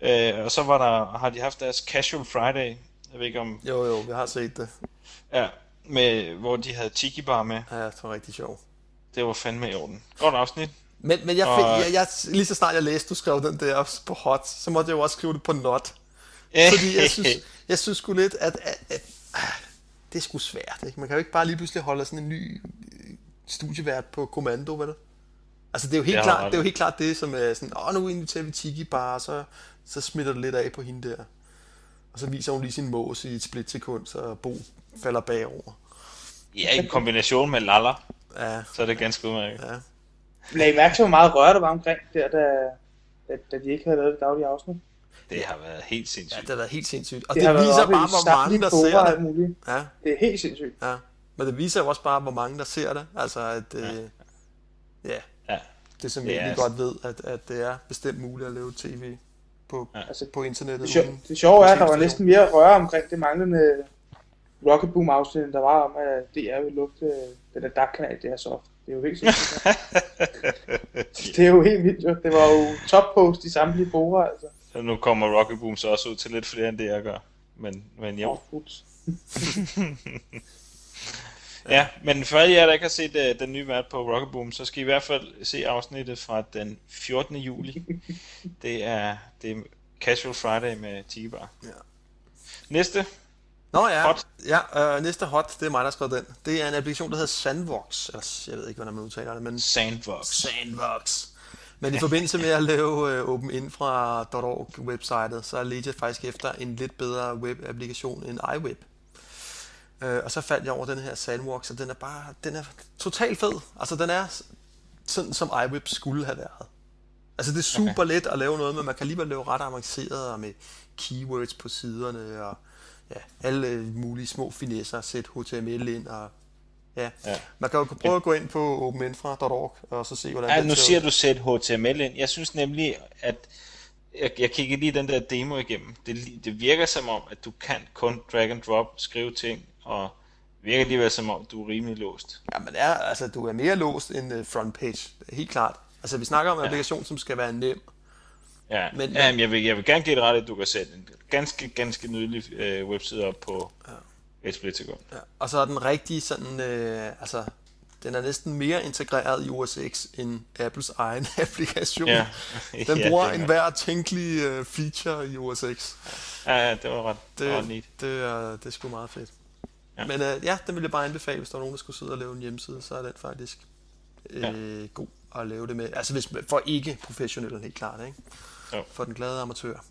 Øh, og så var der, har de haft deres Casual Friday, jeg ved ikke om, Jo, jo, vi har set det. ja, med, hvor de havde Tiki Bar med. Ja, det var rigtig sjovt. Det var fandme i orden. Godt afsnit. Men, men jeg, Og- jeg, jeg, lige så snart jeg læste, du skrev den der på hot, så måtte jeg jo også skrive det på not. Fordi jeg synes, jeg synes sgu lidt, at, at, at, at det er sgu svært. Ikke? Man kan jo ikke bare lige pludselig holde sådan en ny øh, studievært på kommando, vel? Altså det er jo helt, har klart, det er jo helt klart det, som er sådan, åh nu inviterer vi Tiki bare, så, så smitter det lidt af på hende der. Og så viser hun lige sin mås i et splitsekund, så Bo falder bagover. ja, i kombination med Lala, Ja, så er det ganske udmærket. ja. Lad I mærke til, hvor meget røre der var omkring der, da, da, da de ikke havde lavet det daglige afsnit. Det har været helt ja, sindssygt. det har været helt sindssygt. Og Det, det, viser bare, hvor mange, der ser det. muligt. Ja. Det er helt sindssygt. Ja, men det viser jo også bare, hvor mange der ser det. Altså, at øh, ja, Ja. det som Det vi er egentlig godt ved, at, at det er bestemt muligt at lave tv på, Ja. altså, på internettet. Det, sjov, uden- det sjove er, at der var næsten mere røre omkring det manglende Rocket Boom afsnit, der var om, at DR ville lugte den der DAC-kanal, det er soft. Det er jo helt sindssygt. det er jo helt vildt, jo. Det var jo toppost i samtlige fora, altså. Så nu kommer Rocket Boom så også ud til lidt flere end det, jeg gør. Men, men jo. Ups. [laughs] Ja, men for alle jer, der ikke har set uh, den nye vært på Rocket Boom, så skal I i hvert fald se afsnittet fra den 14. juli. [laughs] det er, det er Casual Friday med Tigebar. Ja. Næste. Nå ja, Hot. ja øh, næste hot, det er mig, der har skrevet den. Det er en applikation, der hedder Sandvox. Eller, jeg ved ikke, hvordan man udtaler det, men Sandbox. Sandbox. Men i forbindelse med at lave øh, openinfra.org websitet, så ledte jeg faktisk efter en lidt bedre webapplikation end iWeb. Øh, og så faldt jeg over den her Sandbox, og den er bare, den er totalt fed. Altså den er sådan, som iWeb skulle have været. Altså det er super okay. let at lave noget, men man kan alligevel lave ret avanceret og med keywords på siderne og ja, alle øh, mulige små finesser, sætte HTML ind og ja. Ja. Man kan jo prøve at gå ind på openinfra.org og så se, hvordan Ja, den nu siger du sæt HTML ind. Jeg synes nemlig, at jeg, jeg kiggede lige den der demo igennem. Det, det virker som om, at du kan kun drag and drop, skrive ting, og det virker alligevel som om, du er rimelig låst. Ja, men er, altså, du er mere låst end uh, frontpage. Helt klart. Altså, vi snakker om en applikation, som skal være nem. Ja, Men- men, ja, jeg, vil, jeg vil gerne give dig ret, at du kan sætte en ganske, ganske nydelig øh, webside op på ja. et splitsekund. Ja. Og så er den rigtig sådan, øh, altså, den er næsten mere integreret i OS X end Apples egen [laughs] applikation. Ja. [laughs] Den Ja, bruger er- enhver tænkelig øh, feature i OS X. Ja, ja, det var ret, det, Det, neat. det, er, det er sgu meget fedt. Ja. Ja. Men øh, ja, den vil jeg bare anbefale, hvis der er nogen, der skulle sidde og lave en hjemmeside, så er den faktisk øh, Ja. god at lave det med. Altså hvis, for ikke professionelle, helt klart, ikke? Jo. For den glade amatør.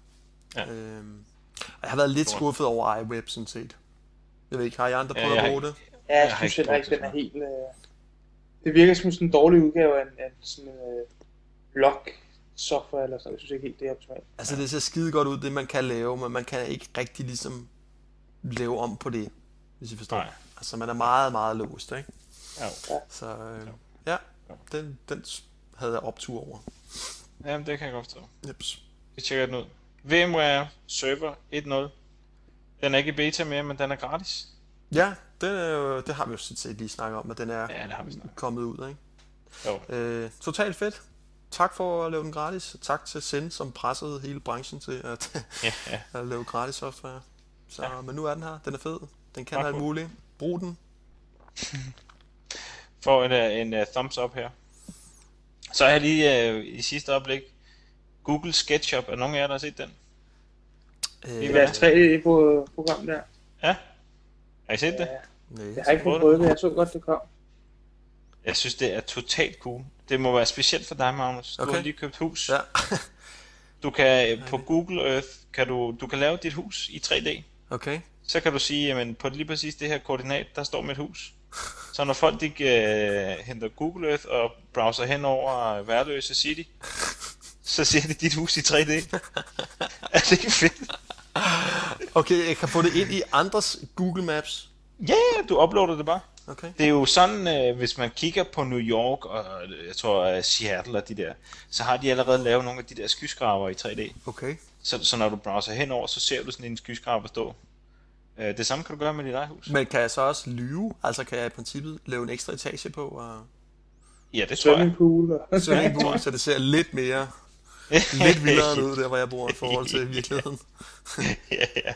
Ja. Øhm, og jeg har været lidt skuffet over iWeb, sådan set. Jeg ved ikke, har I andre Ja, prøvet jeg at bruge det? Ja, jeg, Jeg synes ikke heller ikke, den er helt... Øh... Det virker som sådan en dårlig udgave af en, af en sådan en øh, blog software eller sådan. Jeg synes ikke helt, det er optimalt. Altså det ser skide godt ud, det man kan lave, men man kan ikke rigtig ligesom lave om på det, hvis I forstår. Nej. Altså man er meget, meget låst, ikke? Ja. Så øh, ja, den, den havde jeg optur over. Jamen, det kan jeg godt forstå. Jeps. Vi tjekker den ud. VMware Server 1.0. Den er ikke i beta mere, men den er gratis. Ja, den er jo, det har vi jo sådan set lige snakket om, at den er Ja, det har vi snakket. kommet ud, ikke? Jo. Øh, totalt fedt. tak for at lave den gratis. Tak til Send, som pressede hele branchen til at, Ja, ja. [laughs] at lave gratis software. Så, Ja. Men nu er den her. Den er fed. Den kan alt muligt. Brug den. [laughs] Får en, en uh, thumbs up her. Så har jeg lige uh, i sidste øjeblik Google SketchUp. Er nogen af jer, der har set den? Øh, Det er er deres 3D-program der. Ja? Har I set det? Nej, jeg har ikke prøvet det. Jeg så godt, det kom. Jeg synes, det er totalt cool. Det må være specielt for dig, Magnus. Du Okay. har lige købt hus. Ja. [laughs] Du kan øh, på Google Earth kan du, du kan lave dit hus i 3D. Okay. Så kan du sige, jamen på lige præcis det her koordinat, der står mit hus. Så når folk de øh, henter Google Earth og browser hen over Værløse City, så ser de dit hus i 3D. [laughs] er det ikke fedt? Okay, jeg kan få det ind i andres Google Maps. Ja, ja, du uploader det bare. Okay. Det er jo sådan, øh, hvis man kigger på New York og øh, jeg tror øh, Seattle og de der, så har de allerede lavet nogle af de der skyskraber i 3D. Okay. Så, så når du browser henover, så ser du sådan en skyskraber stå. Øh, det samme kan du gøre med dit eget hus. Men kan jeg så også lyve? Altså kan jeg i princippet lave en ekstra etage på og Ja, det tror jeg. Swimmingpool, så det ser lidt mere, [laughs] lidt vildere ud, der hvor jeg bor i forhold til virkeligheden. [laughs] ja, ja.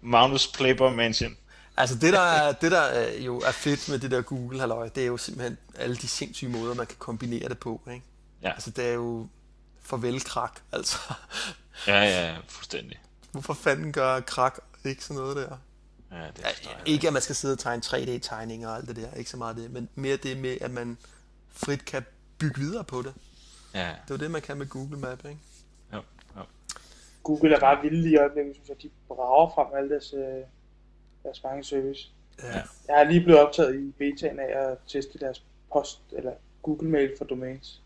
Magnus Playboy Mansion. Altså det der, er, det der er jo er fedt med det der Google halløj, det er jo simpelthen alle de sindssyge måder, man kan kombinere det på. Ikke? Ja. Altså det er jo farvel krak, altså. Ja, ja, ja, fuldstændig. Hvorfor fanden gør krak ikke sådan noget der? Ja, det jeg. Ikke at man skal sidde og tegne 3D-tegninger og alt det der, ikke så meget det, men mere det med, at man frit kan bygge videre på det. Ja, Det er jo det, man kan med Google Map, ikke? jo, jo. Google er bare vilde i øjeblikket, synes jeg. De brager frem alle deres, øh, deres mange service. Ja. Jeg er lige blevet optaget i betaen af at teste deres post, eller Google Mail for domains.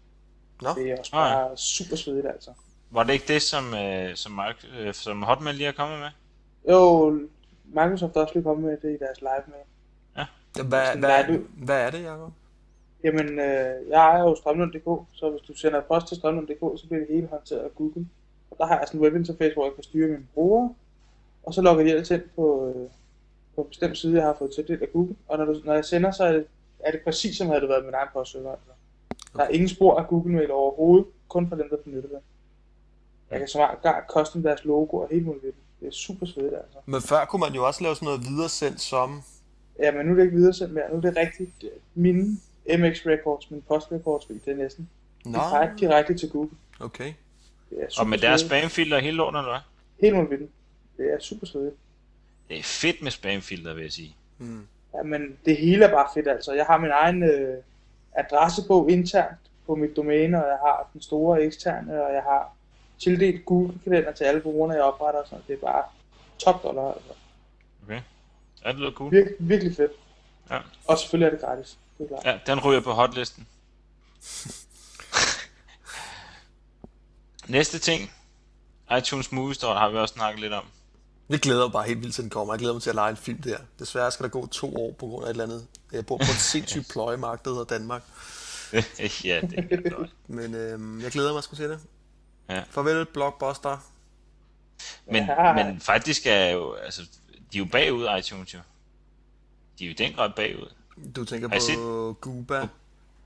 Nå, Det er også Ah, ja. bare super svedigt, altså. Var det ikke det, som, øh, som, Mark, øh, som Hotmail lige er kommet med? Jo, Microsoft er også lige kommet med det i deres live hvad, sådan hvad, er det. hvad er det, Jacob? Jamen, øh, jeg ejer jo Strømlund.dk, så hvis du sender post til Strømlund.dk, så bliver det hele håndteret af Google. Og der har jeg sådan en webinterface, hvor jeg kan styre mine brugere, og så logger de ellers ind på, øh, på en bestemt side, jeg har fået tildelt af Google. Og når, du, når jeg sender, så er det, er det præcis som havde det været min egen postserver. Altså. Der er ingen spor af Google Mail overhovedet, kun for dem, der benytter det. Jeg kan så meget custom deres logo og helt muligt ved det. Det er super svedigt, altså. Men før kunne man jo også lave sådan noget videresendt som... Ja, men nu er det ikke videresendt mere. Nu er det rigtigt mine MX Records, mine post records, det er næsten Nå, direkte, direkte til Google. okay. Det er Og med deres spamfilter hele lorten, eller hvad? Helt vanvittigt. Det er super svedigt. Det er fedt med spamfilter, vil jeg sige. Mm. Ja, men det hele er bare fedt altså. Jeg har min egen øh, adressebog internt på mit domæne, og jeg har den store eksterne, og jeg har tildelt Google-kalender til alle brugerne, jeg opretter. Så det er bare top dollar, altså. Okay. Ja, det lyder cool. Vir- virkelig fedt. Ja. Og selvfølgelig er det gratis. Det er klart. Ja, den ryger på hotlisten. [laughs] Næste ting. iTunes Movie Store har vi også snakket lidt om. Jeg glæder mig bare helt vildt til den kommer. Jeg glæder mig til at lege en film der. Desværre skal der gå to år på grund af et eller andet. Jeg bor på et sindssygt [laughs] pløjemark, der hedder Danmark. [laughs] ja, det er godt. Men øhm, jeg glæder mig sgu til det. Ja. Farvel, Blockbuster. Men, Ja. men faktisk er jo, altså, de er jo bagud, iTunes jo. De er jo i den grad bagud. Du tænker Har set- på Guba.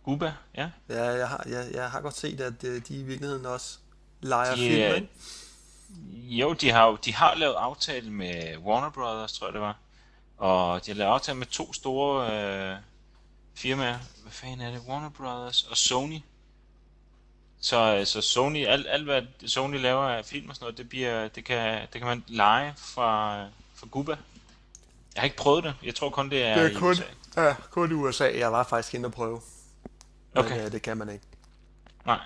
Guba, ja. Ja, jeg har, jeg, jeg har godt set, at øh, de i virkeligheden også leger De, film, øh, ikke? Jo, de har jo de har lavet aftale med Warner Brothers, tror jeg det var. Og de har lavet aftale med to store øh, firmaer. Hvad fanden er det? Warner Brothers og Sony. Så, øh, så Sony, alt, alt hvad Sony laver af film og sådan noget, det, bliver, det, kan, det kan man lege fra, fra Cuba. Jeg har ikke prøvet det. Jeg tror kun det er, Det er i kun- USA. Ja, kun i USA. Jeg var faktisk inde og prøve. Men Okay. øh, det kan man ikke. Nej.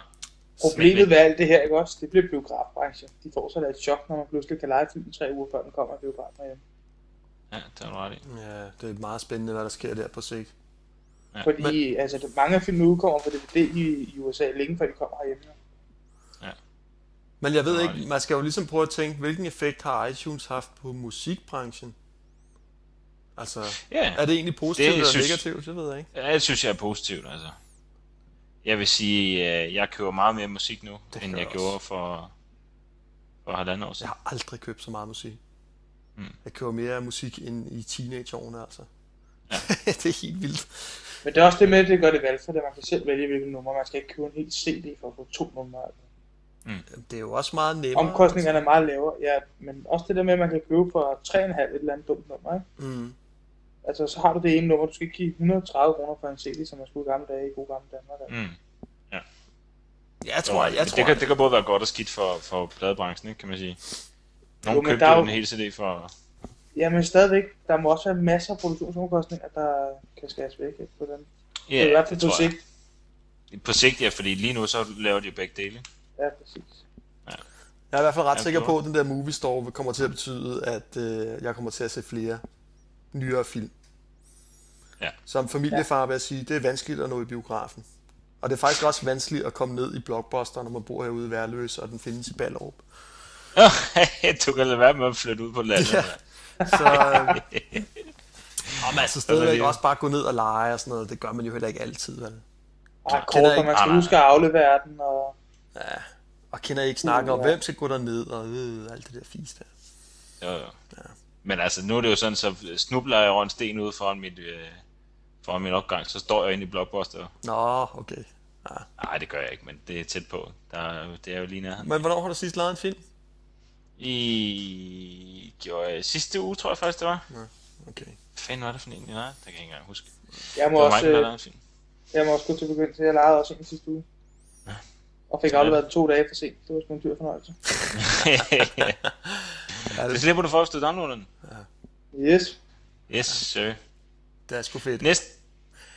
Problemet ved alt det her, ikke også? Det bliver biografbranchen. De får så da et chok, når man pludselig kan lege filmen tre uger før den kommer i biografen hjem. Ja, det du ret i. Ja, det er meget spændende, hvad der sker der på sigt. Ja. Fordi altså, det- mange af filmene udkommer på DVD i, i USA længe før de kommer herhjemme. Men jeg ved ikke, man skal jo ligesom prøve at tænke, hvilken effekt har iTunes haft på musikbranchen? Altså, Ja, er det egentlig positivt Det eller synes- negativt? Det ved jeg ikke. Ja, det synes jeg er positivt, altså. Jeg vil sige, at jeg køber meget mere musik nu, Det end jeg jeg gjorde for, for halvandet år Jeg siden. har aldrig købt så meget musik. Mm. Jeg køber mere musik end i teenageårene, altså. Ja. [laughs] det er helt vildt. Men det er også det med, at det gør det valgfrit, at man kan selv vælge, hvilke numre. Man skal ikke købe en helt CD for at få to numre. Det er jo også meget nemmere. Omkostningerne er meget lavere, ja, men også det der med, at man kan købe for 3,5 et eller andet dumt nummer, ikke? Mm. Altså, så har du det ene nummer, du skal ikke give 130 kroner for en CD, som man skulle i gamle dage i gode gamle Danmark. Altså. Mm. Jeg tror, jeg, det, tror, kan, det kan både være godt og skidt for, for pladebranchen, ikke, kan man sige. Nogle Jo, købte jo jo- den hele CD for... Ja, men stadigvæk, der må også være masser af produktionsomkostninger, der kan skæres væk ikke, på den. Ja, det er i hvert fald det på tror jeg. sigt. På sigt, ja, fordi lige nu så laver de jo begge dele. Ja, præcis. jeg er i hvert fald ret Ja, sikker det på, at den der movie store kommer til at betyde, at øh, jeg kommer til at se flere nyere film. Ja. Som familiefar vil jeg sige, det er vanskeligt at nå i biografen. Og det er faktisk også vanskeligt at komme ned i Blockbuster, når man bor herude i Værløs, og den findes i Ballerup. [laughs] du kan lade være med at flytte ud på landet. Ja. Ja. Så øh, [laughs] og man altså stadigvæk lige- også bare gå ned og lege og sådan noget. Det gør man jo heller ikke altid, vel? Ej, kort, og ikke- man skal Nej, nej. huske at aflevere den, og Ja. Og kender I ikke snakke om, Uh, ja. hvem skal gå derned og øh, alt det der fisk der. Jo, jo. Men altså, nu er det jo sådan, så snubler jeg over en sten ude foran, mit, øh, foran min opgang, så står jeg inde i Blockbuster. Nå, okay. Ja. Nej, det gør jeg ikke, men det er tæt på. Der, er- det er jo lige nærheden. Men hvornår har du sidst lavet en film? I gjorde jeg sidste uge, tror jeg faktisk, det var. Okay. Hvad fanden var det for en? Nej, det kan jeg ikke engang huske. jeg Det må, var også, mig, der øh, jeg må også gå til begyndt til, jeg legede også en sidste uge. Og fik Ja. afleveret den to dage for sent. Det var sgu en dyr fornøjelse. [laughs] [laughs] Ja, det det, slipper du for, hvis du downloader den. Yes. Yes, sir. det er sgu fedt. Næste.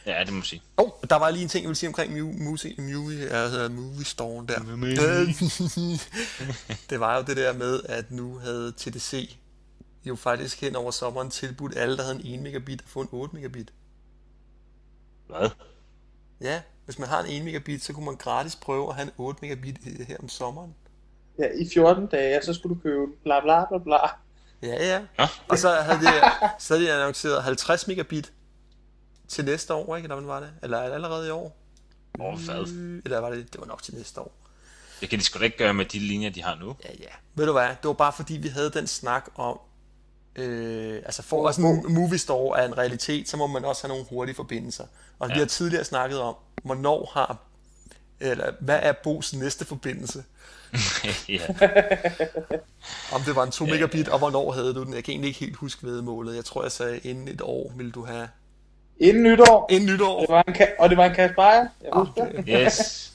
Ja, det må man sige. Oh, der var lige en ting, jeg ville sige omkring mu- movie, movie, altså movie store der. [laughs] det var jo det der med, at nu havde TDC jo faktisk hen over sommeren tilbudt alle, der havde en 1 megabit, at få en 8 megabit. Hvad? Ja, hvis man har en 1 megabit, så kunne man gratis prøve at have en 8 megabit her om sommeren. Ja, i 14 dage, så skulle du købe. Bla bla bla bla. Ja, ja. Nå? Og så havde de, så havde de annonceret 50 megabit til næste år, ikke? Eller hvordan var det? Eller er det allerede i år? Åh, hvad? Øh, Eller var det, det var nok til næste år. Det kan de sgu da ikke gøre med de linjer, de har nu. Ja, ja. Ved du hvad? Det var bare fordi, vi havde den snak om, øh, altså for at sådan en movie store er en realitet, så må man også have nogle hurtige forbindelser. Og ja. vi Ja. har tidligere snakket om, hvornår har, eller hvad er Bos næste forbindelse? [laughs] ja. [laughs] Om det var en 2 megabit, og hvornår havde du den? Jeg kan egentlig ikke helt huske vedmålet. Jeg tror, jeg sagde, inden et år ville du have... Inden nytår. Inden nytår! Det var en ka- og det var en Kasper Beyer. Jeg husker. Okay. Yes.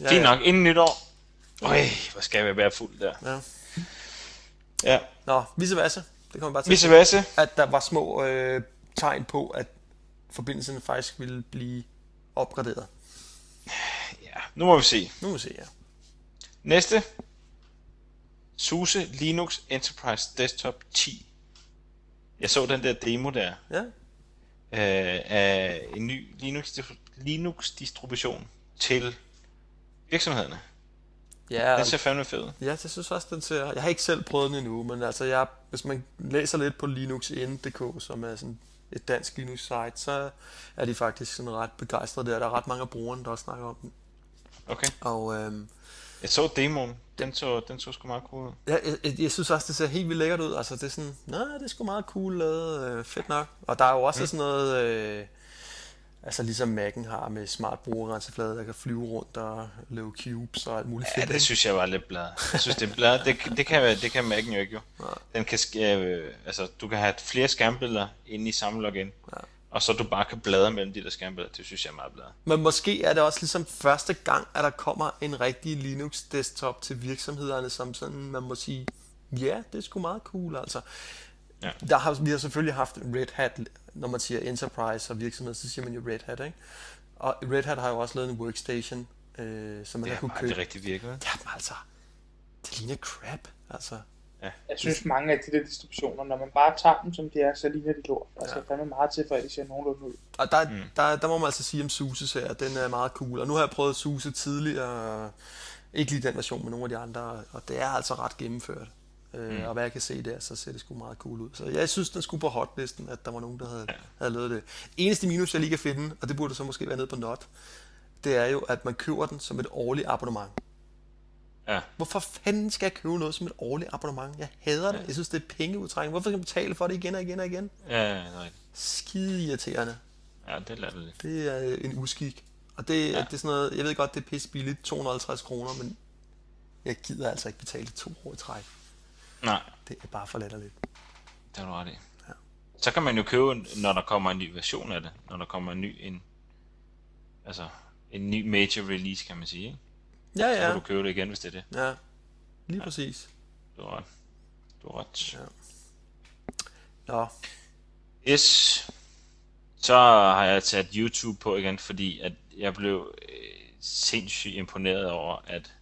Ja, [laughs] Fint ja. nok, inden nytår. Øj, hvor skal jeg være fuld der. Ja. Ja. Nå, vice versa. Det kommer bare til. Vice versa. At der var små øh, tegn på, at forbindelserne faktisk ville blive opgraderet. Ja, nu må vi se. Nu må vi se, ja. Næste. SUSE Linux Enterprise Desktop 10. Jeg så den der demo der Ja, øh, af en ny Linux, Linux distribution til virksomhederne. ja, Den ser fandme fed ud. ja jeg synes også, den ser... Jeg har ikke selv prøvet den endnu, men altså, jeg, hvis man læser lidt på linuxin.dk, som er sådan et dansk Linux-site, så er de faktisk sådan ret begejstrede der. Der er ret mange af brugerne, der også snakker om den. Okay. Og øhm, Jeg så demoen. Den så, den så sgu meget cool ud. jeg, jeg, jeg synes også, det ser helt vildt lækkert ud. Altså, det er sådan, nej, det er sgu meget cool lavet, øh, fedt nok. Og der er jo også mm. sådan noget, øh, altså ligesom Mac'en har med smart brugergrænseflade, der kan flyve rundt og lave cubes og alt muligt Ja, fedt. det ikke? synes jeg var lidt bladet. Jeg synes, det er bladet. Det, det kan, det kan Mac'en jo ikke jo. Den kan, øh, altså, du kan have flere skærmbilleder inde i samme login. Ja. Og så du bare kan bladre mellem de der skærmbilleder. Det synes jeg er meget bladet. Men måske er det også ligesom første gang, at der kommer en rigtig Linux desktop til virksomhederne, som sådan, man må sige, ja, det er sgu meget cool, altså. Ja. Der har, vi har selvfølgelig haft Red Hat, når man siger enterprise og virksomhed, så siger man jo Red Hat, ikke? Og Red Hat har jo også lavet en workstation, øh, som man Det har kunne bare købe. aldrig rigtig virket. vel? Jamen altså, det ligner crap, altså. Jeg synes mange af de der distributioner, når man bare tager dem som de er, så ligner de lort. Altså, Ja. ja. fandme meget til, for at de ser nogenlunde ud. Og der, mm. der, der må man altså sige om SUSE her, den er meget cool. Og nu har jeg prøvet SUSE tidligere, ikke lige den version, men nogle af de andre, og det er altså ret gennemført. Mm. Øh, og hvad jeg kan se der, så ser det sgu meget cool ud. Så jeg synes, den skulle på hotlisten, at der var nogen, der havde, ja. havde lavet det. Eneste minus, jeg lige kan finde, og det burde så måske være nede på not, det er jo, at man køber den som et årligt abonnement. Ja. Hvorfor fanden skal jeg købe noget som et årligt abonnement? Jeg hader det. Jeg synes, det er pengeudtrækning. Hvorfor skal jeg betale for det igen og igen og igen? Ja, ja, nej. Skide irriterende. Ja, det lader det lidt. Det er øh, en uskik. Og det, ja. Ja. det er sådan noget, jeg ved godt, det er pisse billigt, 250 kroner, men jeg gider altså ikke betale det to år i træk. Nej, Det er bare for latterligt. det har du ret i. Ja. Så kan man jo købe, når der kommer en ny version af det. Når der kommer en ny, en, altså, en ny major release, kan man sige. Ikke? Ja, Så ja. kan du købe det igen, hvis det er det. Ja, lige præcis. Du har ret. Du har ret. Ja. Nå, Yes. Så har jeg taget YouTube på igen, fordi at jeg blev øh, sindssygt imponeret over, at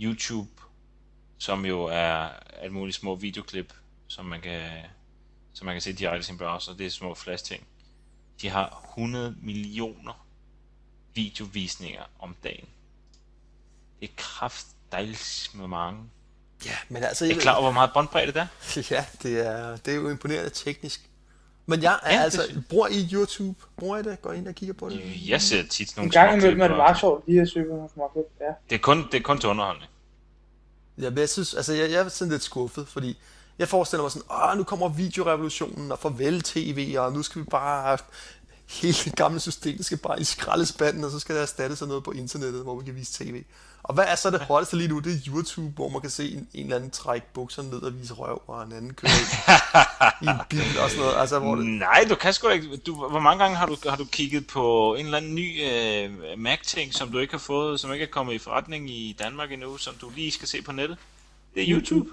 YouTube, som jo er alle mulige små videoklip, som man kan, som man kan se direkte i sin browser, det er små flash ting. De har 100 millioner videovisninger om dagen. Det kraft dejligt med mange. ja, men altså... Jeg er klar over, hvor meget båndbredde det er? [laughs] Ja, det er, det er jo imponerende teknisk. Men jeg er Ja, det altså, synes- bruger I YouTube? Bruger I det? Går I ind og kigger på det? Jeg ser tit nogle En gang imellem er det meget sjovt lige at søge på nogle småklip. Ja. Det er kun, det er kun til underholdning. Ja, men jeg synes, altså jeg, jeg er sådan lidt skuffet, fordi jeg forestiller mig sådan, åh, nu kommer videorevolutionen, og farvel tv, og nu skal vi bare, hele det gamle system skal bare i skraldespanden, og så skal der erstattes af noget på internettet, hvor man kan vise tv. Og hvad er så det hotteste lige nu? Det er YouTube, hvor man kan se en, en eller anden trække bukserne ned og vise røv, og en anden køre i, en bil og sådan noget. Altså, hvor det, Nej, du kan sgu ikke. Du, hvor mange gange har du, har du kigget på en eller anden ny øh, Mac-ting, som du ikke har fået, som ikke er kommet i forretning i Danmark endnu, som du lige skal se på nettet? Det er YouTube.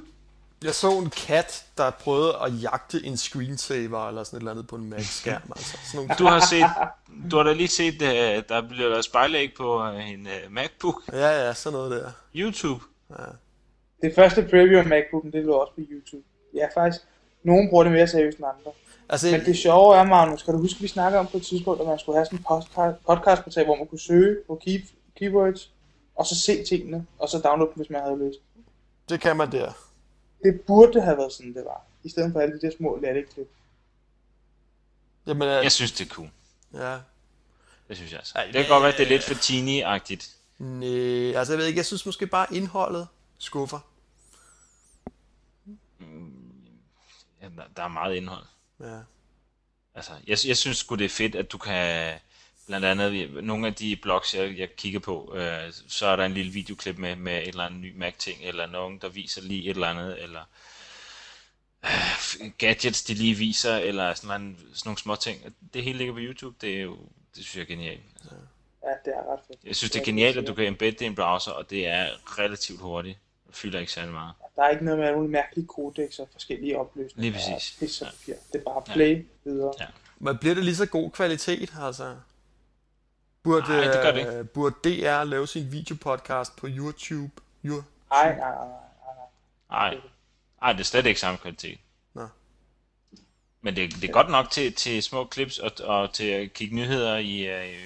Jeg så en kat, der prøvede at jagte en screensaver eller sådan et eller andet på en Mac-skærm. Altså, sådan nogle... Du har set, du har da lige set, øh, der bliver lavet spejlæg på øh, en øh, MacBook. Ja, ja, sådan noget der. YouTube. Det første preview af MacBooken, det lå også på YouTube. Ja, faktisk. Nogen bruger det mere seriøst end andre. Altså, Men det sjove er, Magnus, kan du huske, vi snakkede om på et tidspunkt, at man skulle have sådan en podcast- podcastportal, hvor man kunne søge på key, keywords, og så se tingene, og så downloade dem, hvis man havde lyst. det kan man der. Det burde have været sådan, det var. I stedet for alle de der små latteklip. Jamen, øh, Jeg synes, det er cool. ja. Det synes jeg altså. Ej, Det kan godt være, at det er lidt for teeny-agtigt. Nej, altså jeg ved ikke, jeg synes måske bare indholdet skuffer. Ja, der, der er meget indhold. Ja. Altså, jeg, jeg synes sgu det er fedt, at du kan, blandt andet, nogle af de blogs, jeg, jeg kigger på, øh, så er der en lille videoklip med, med et eller andet ny Mac-ting, eller nogen, der viser lige et eller andet, eller øh, gadgets, de lige viser, eller sådan, en, sådan nogle små ting. Det hele ligger på YouTube, det er jo, det synes jeg er genialt. Altså, Ja, det er ret fedt. jeg synes, det er genialt, at du kan embedde det i en browser, og det er relativt hurtigt. Det fylder ikke særlig meget. Der er ikke noget med mulige mærkelige kodex og forskellige opløsninger. Lige præcis. Og pis og papir. Det er bare play videre. Ja. Men bliver det lige så god kvalitet, altså? Burde, Nej, det gør det ikke. øh, burde DR lave sin videopodcast på YouTube? Ej, nej, nej, nej, nej. Nej, det er slet ikke samme kvalitet. Nå. Men det, det er godt nok til, til små clips og, og til at kigge nyheder i uh,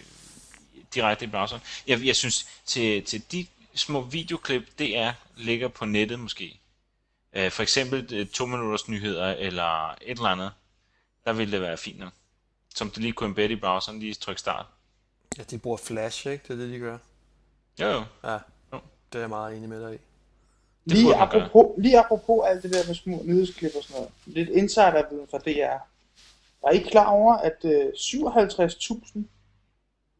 direkte i browseren. Jeg, jeg synes, til, til de små videoklip, DR ligger på nettet måske. Uh, for eksempel øh, to minutters nyheder eller et eller andet, der ville det være fint nok. Som du lige kunne embedde i browseren, lige tryk start. Ja, de bruger Flash, ikke? Det er det, de gør. Jo, jo. Ja, Jo. det er jeg meget enig med dig i. Lige gøre. apropos, lige apropos alt det der med små nyhedsklip og sådan noget. Lidt insiderviden fra DR. Er I klar over, at øh, 57.000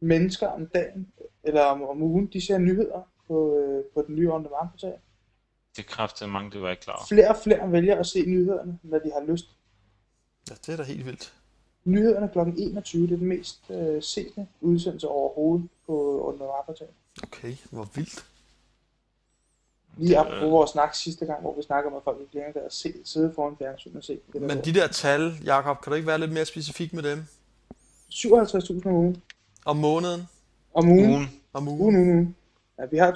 mennesker om dagen, eller om, om ugen, de ser nyheder på, øh, på den nye on demand portal? Det kræftede mange, det var jeg ikke klar over. Flere og flere vælger at se nyhederne, når de har lyst. Ja, det er da helt vildt. Nyhederne kl. 21, det er den mest øh, sete udsendelse overhovedet på demand portal. Okay, hvor vildt. Lige apropos vores snak sidste gang, hvor vi snakkede om, at folk ikke længere at se, sidde foran fjernsyn og se det der. Men de der tal, Jakob, kan du ikke være lidt mere specifik med dem? 57.000 om ugen. Om måneden? Om ugen. Ugen, Om Ugen, ugen? ugen, ugen. Ja, vi har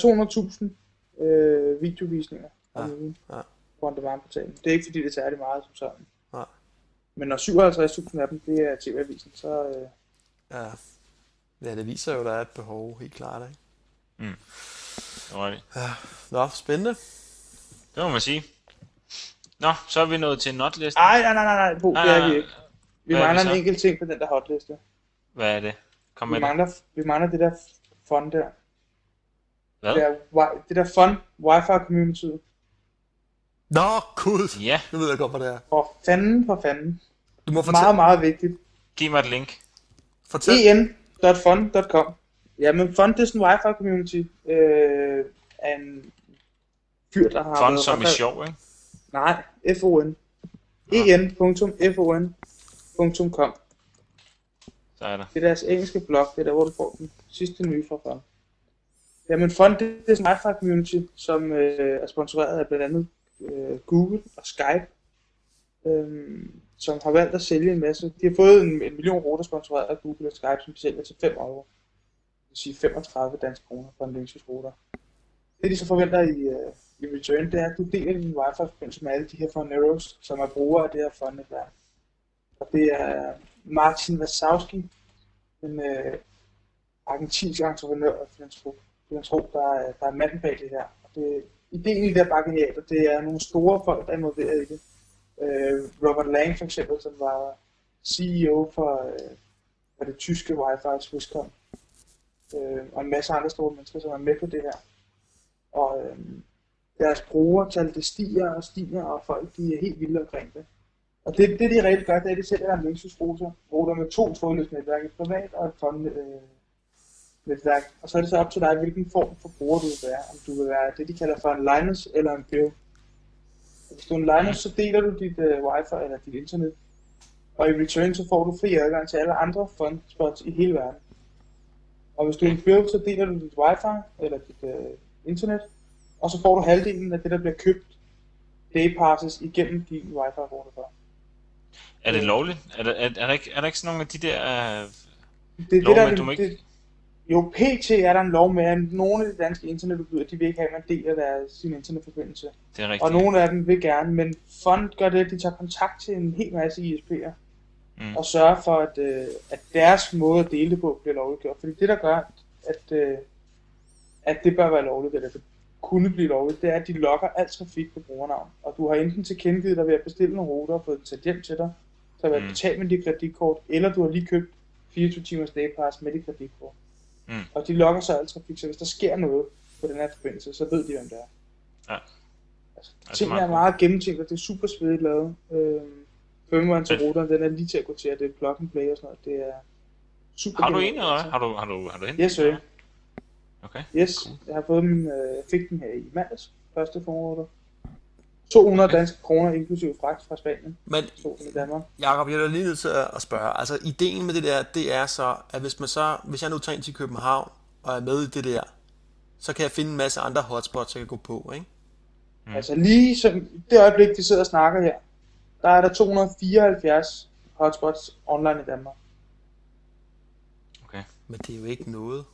200.000 øh, videovisninger om Ja, ugen ja. på on demand portalen. Det er ikke fordi, det er særlig meget som sådan. Men når 57.000 af dem, det er TV-avisen, så øh, Ja. Ja, det viser jo, at der er et behov, helt klart, ikke? det var det. Nå, spændende. Det må man sige. Nå, så er vi nået til notlisten. Ej, nej, nej, nej, nej, Bo, det er vi ikke. Vi Hvad er det mangler en enkelt ting på den der hotliste. Hvad er det? Kom Vi med det. mangler, vi mangler det der fun der. Hvad? Det, er, wi- det der fun Wi-Fi community. Nå, gud! Ja, Nu ved jeg godt, hvad det er. For fanden, for fanden. Du må fortælle, Meget, meget vigtigt. giv mig et link. Fortæl. en.fun.com. Jamen, Fun det er sådan en wifi community øh, af en fyr, der har været som i sjov, ikke? Nej, F-O-N. en.fon.com. Så er der. Det er deres engelske blog, det er der, hvor du får den sidste nye fra Fun. Jamen, Fun det er sådan en wifi community, som øh, er sponsoreret af blandt andet øh, Google og Skype, øh, som har valgt at sælge en masse. De har fået en, en million router sponsoreret af Google og Skype, som de sælger til 5 euro. Det vil sige 35 danske kroner for en Linksys router. Det de så forventer i, øh, i return, det er, at du deler din wifi-forbindelse med alle de her Foneros, som er brugere af det her Fun-netværk. Og det er Martin Wasowski, en øh, argentinsk entreprenør og filantrop, der, der er manden bag det her. Og det, ideen i det her bare og det er nogle store folk, der er involveret i det. Øh, Robert Lang for eksempel, som var CEO for, øh, for det tyske Wi-Fi Swisscom. Øh, og en masse andre store mennesker, som er med på det her. Og øh, deres brugertal, det stiger og stiger, og folk de er helt vilde omkring det. Og det, det de reelt gør, det er, at de sælger en Linksys router, med to trådløse netværk, et privat og et fond øh, netværk. Og så er det så op til dig, hvilken form for bruger du vil være. Om du vil være det, de kalder for en Linus eller en. Og Hvis du er en Linus, så deler du dit øh, wifi eller dit internet. Og i return, så får du fri adgang til alle andre fun spots i hele verden. Og hvis du er en Bill, så deler du dit wifi eller dit øh, internet. Og så får du halvdelen af det, der bliver købt day passes igennem din wifi router for. Er det lovligt? Er der, er, er, der, ikke, er der ikke sådan nogle af de der... Øh, Det, er det, der, er det, ikke- det, jo, PT er der en lov med, at nogle af de danske internetudbydere, de vil ikke have, at man deler deres, sin internetforbindelse. det er rigtigt. Og nogle af dem vil gerne, men Fund gør det, at de tager kontakt til en hel masse ISP'er, Mm. og sørger for, at, øh, at deres måde at dele det på bliver lovliggjort. Fordi det, der gør, at, øh, at det bør være lovligt, eller det kunne blive lovligt, det er, at de logger al trafik på brugernavn. Og du har enten tilkendegivet dig ved at bestille en router og fået den sendt hjem til dig, så ved at betale med dit kreditkort, eller du har lige købt 24 timers daypass med dit kreditkort. Mm. Og de logger så al trafik, så hvis der sker noget på den her forbindelse, så ved de, hvem det er. Ja. Altså, er tingene meget er meget gennemtænkt, og det er super svedigt lavet. Øhm, Firmwaren til routeren, den er lige til at gå til, at det er plug and play og sådan noget. Det er super Har du en eller hvad? altså. Har du, har du, har du hentet Yes, sir. Okay. Yes, jeg har fået min, øh, jeg fik den her i mandags, første fororder. 200 Okay. danske kroner inklusive fragt fra Spanien, Men Danmark. Jacob, jeg er lige nødt til at spørge. Altså, ideen med det der, det er så, at hvis man så, hvis jeg nu tager ind til København og er med i det der, så kan jeg finde en masse andre hotspots, jeg kan gå på, ikke? Mm. Altså lige som det øjeblik, de sidder og snakker her, der er der 274 hotspots online i Danmark. okay. Men det er jo ikke noget.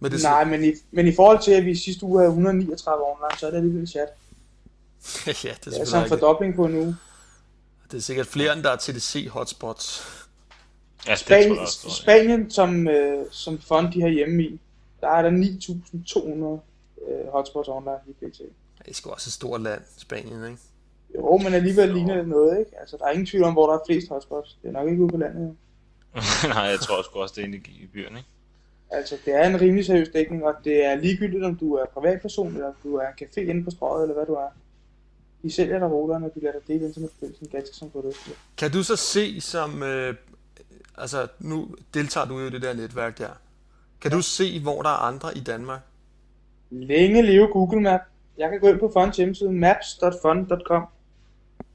Men det Nej, men i, men i forhold til, at vi sidste uge havde 139 online, så er det alligevel chat. [laughs] ja, det er er altså en fordobling på en uge. Det er sikkert flere, end der er TDC hotspots. Ja, Spanien, også. tror. Spanien som, øh, som fond de har hjemme i, der er der 9.200 øh, hotspots online i pt. Det er sgu også et stort land, Spanien, ikke? Jo, men alligevel ligner det noget, ikke? Altså, der er ingen tvivl om, hvor der er flest hotspots. Det er nok ikke ude på landet. [laughs] Nej, jeg tror sgu også, det er i byen, ikke? Altså, det er en rimelig seriøs dækning, og det er ligegyldigt, om du er privatperson, eller om du er en café inde på strøget, eller hvad du er. De sælger dig routerne, og de lader dig dele internetforbindelsen ganske som på det. Kan du så se som, øh, altså nu deltager du jo i det der netværk der. Kan du se, hvor der er andre i Danmark? Længe leve Google Map. Jeg kan gå ind på Funds hjemmeside maps.fund.com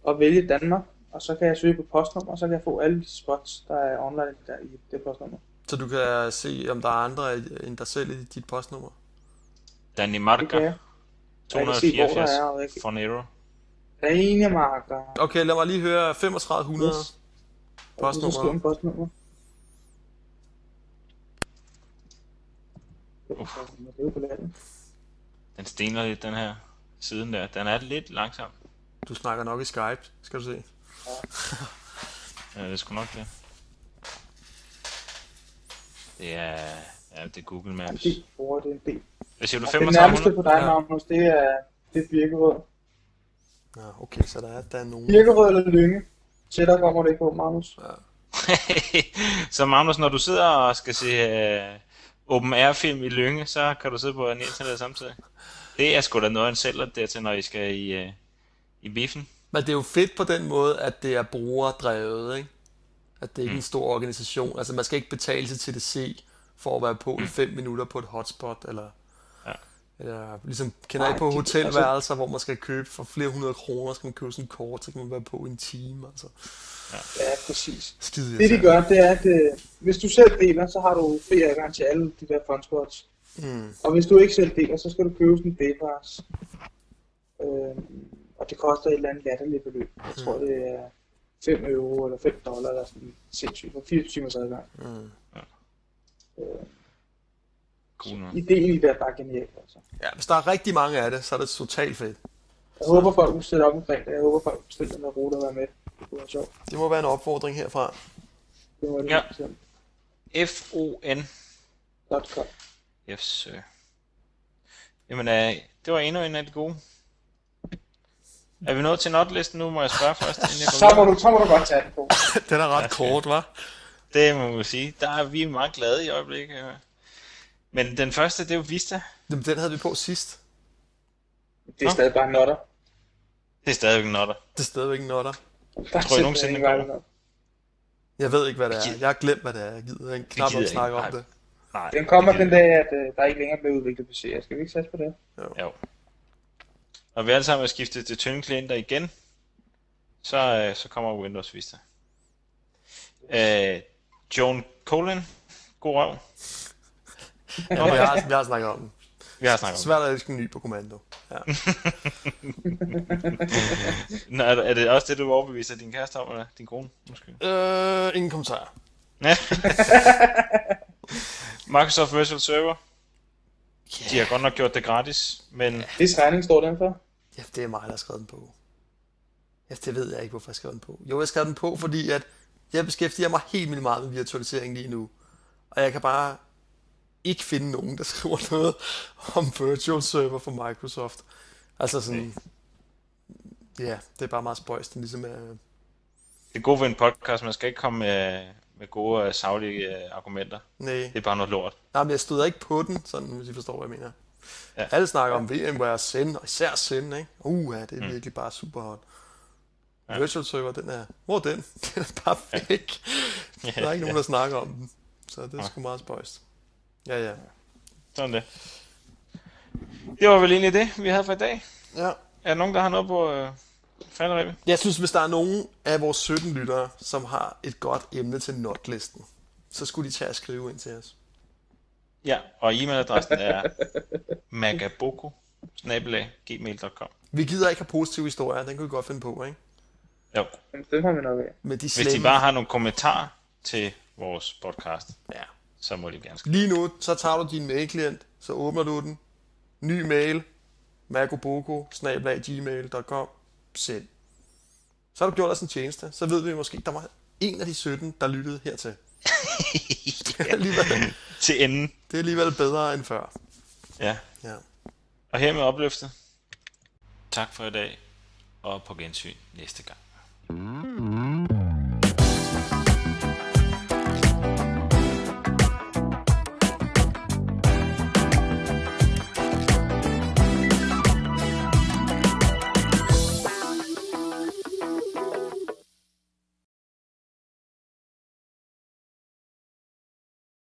og vælge Danmark, og så kan jeg søge på postnummer, og så kan jeg få alle de spots, der er online der i det postnummer. Så du kan se, om der er andre end dig selv i dit postnummer? Det kan Danimarca, jeg. Jeg kan se, hvor der 274, er, og jeg kan... Fonero. Danemarker. Okay, lad mig lige høre 3500 Yes. postnummer. En postnummer. Uff. Den stener lidt, den her siden der. Den er lidt langsom. Du snakker nok i Skype, skal du se. Ja, [laughs] det er sgu nok det. Det er... Ja, det er Google Ja, Maps. det bruger det en del. Hvad siger du? Det nærmeste 3500? på dig, Ja. Magnus, det er, det er Birkerød. Ja, okay, så der er, der er nogen. Birkerød eller Lynge. Tættere kommer det ikke på, Magnus. [laughs] så Magnus, når du sidder og skal se uh, Open Air film i Lynge, så kan du sidde på en internet samtidig. Det er sgu da noget, en sælger dertil, når I skal i, uh, i biffen. Men det er jo fedt på den måde, at det er brugerdrevet, ikke? At det ikke er en stor organisation. Altså man skal ikke betale til TDC for at være på i 5 minutter på et hotspot, eller... Ja. Eller ligesom, kender I Nej, på de- hotelværelser, hvor man skal købe for flere hundrede kroner, skal man købe sådan en kort, så kan man være på i en time, altså. Ja, præcis. Skide Det de gør, det er, at øh, hvis du selv deler, så har du fri adgang til alle de der fondspots. Mm. Og hvis du ikke selv deler, så skal du købe sådan en D-pass. Øh, og det koster et eller andet latterligt beløb. Jeg tror, det er 5 euro eller 5 dollar eller sådan sindssygt. For 24 timers adgang. Mm. Øh, Cool ideen i det er bare genial. Altså. Ja, hvis der er rigtig mange af det, så er det totalt fedt. Jeg håber, folk vil stille op en fredag. Jeg håber, folk vil stille den der rute og være med. Det kunne være sjovt. Det må være en opfordring herfra. Det var det. Ja. Ja. F-O-N. .com. Yes. Jamen, øh, det var endnu en af de gode. Er vi nået til notlisten nu, må jeg spørge først, inden jeg Så går må videre? du, så må du godt tage den på. [laughs] Den er ret kort, var. Det må man sige. Der er vi meget glade i øjeblikket. Men den første, det er jo Vista. Jamen, den havde vi på sidst. Det er stadig bare notter. Det er stadigvæk en notter. Det er stadigvæk en notter. Der Tror I nogensinde, den kommer? Jeg ved ikke, hvad det er. Jeg har glemt, hvad det er. Jeg gider ikke knap gider at snakke ikke. om det. Nej, Den kommer den dag, at øh, der ikke længere bliver udviklet serier. Skal vi ikke satse på det? Jo. Når vi alle sammen er skiftet til tynde klienter igen, så, øh, så kommer Windows Vista. Øh, Joan Colin, god røv. Ja, vi, har, vi har snakket om den. Vi har snakket om Svært at elske en ny på kommando. Ja. det. [laughs] Nå, er, det- er det også det, du overbeviser din kæreste om, eller din kone? Måske. Øh, ingen kommentar. [laughs] Microsoft Virtual Server. De har godt nok gjort det gratis, men Hvis regning står den for? Ja, det er mig, der har skrevet den på. Ja, det ved jeg ikke, hvorfor jeg skrev den på. Jo, jeg skrev den på, fordi at jeg beskæftiger mig helt vildt meget med virtualisering lige nu. Og jeg kan bare ikke finde nogen, der [laughs] skriver noget om virtual server for Microsoft. Altså sådan... Ja, det er bare meget spøjst. Ligesom er... det er godt ved en podcast, man skal ikke komme med, med gode øh, saglige øh, argumenter. Nej. Det er bare noget lort. Nej, men jeg stod ikke på den, sådan, hvis I forstår, hvad jeg mener. Ja. Ja. Alle snakker om VMware Zen, og især Zen, ikke? Uh, ja, det er virkelig bare super hot. Ja. Ja. Virtual server, den er... Hvor er den? [laughs] Den er bare fake. Ja. [laughs] Der er ikke nogen, der snakker om den. Så det er sgu meget spøjst. Ja, ja. Sådan det. Det var vel egentlig det, vi havde for i dag. Ja. Er der nogen, der har noget på øh, falderæbet? Jeg synes, hvis der er nogen af vores 17 lyttere, som har et godt emne til notlisten, så skulle de tage at skrive ind til os. Ja, og e-mailadressen er magaboko gmail.com. Vi gider ikke have positive historier, den kan vi godt finde på, ikke? Jo, den har vi nok af. Men de hvis slemme... de bare har nogle kommentarer til vores podcast, Ja. Så må de gerne skrive. Lige nu, så tager du din mailklient, så åbner du den. Ny mail, magoboko, gmail.com, send. Så har du gjort os en tjeneste. Så ved vi måske, der var en af de 17, der lyttede hertil. [laughs] det, er alligevel, Til enden. det er alligevel bedre end før. Ja, Ja. og hermed opløftet. Tak for i dag, og på gensyn næste gang.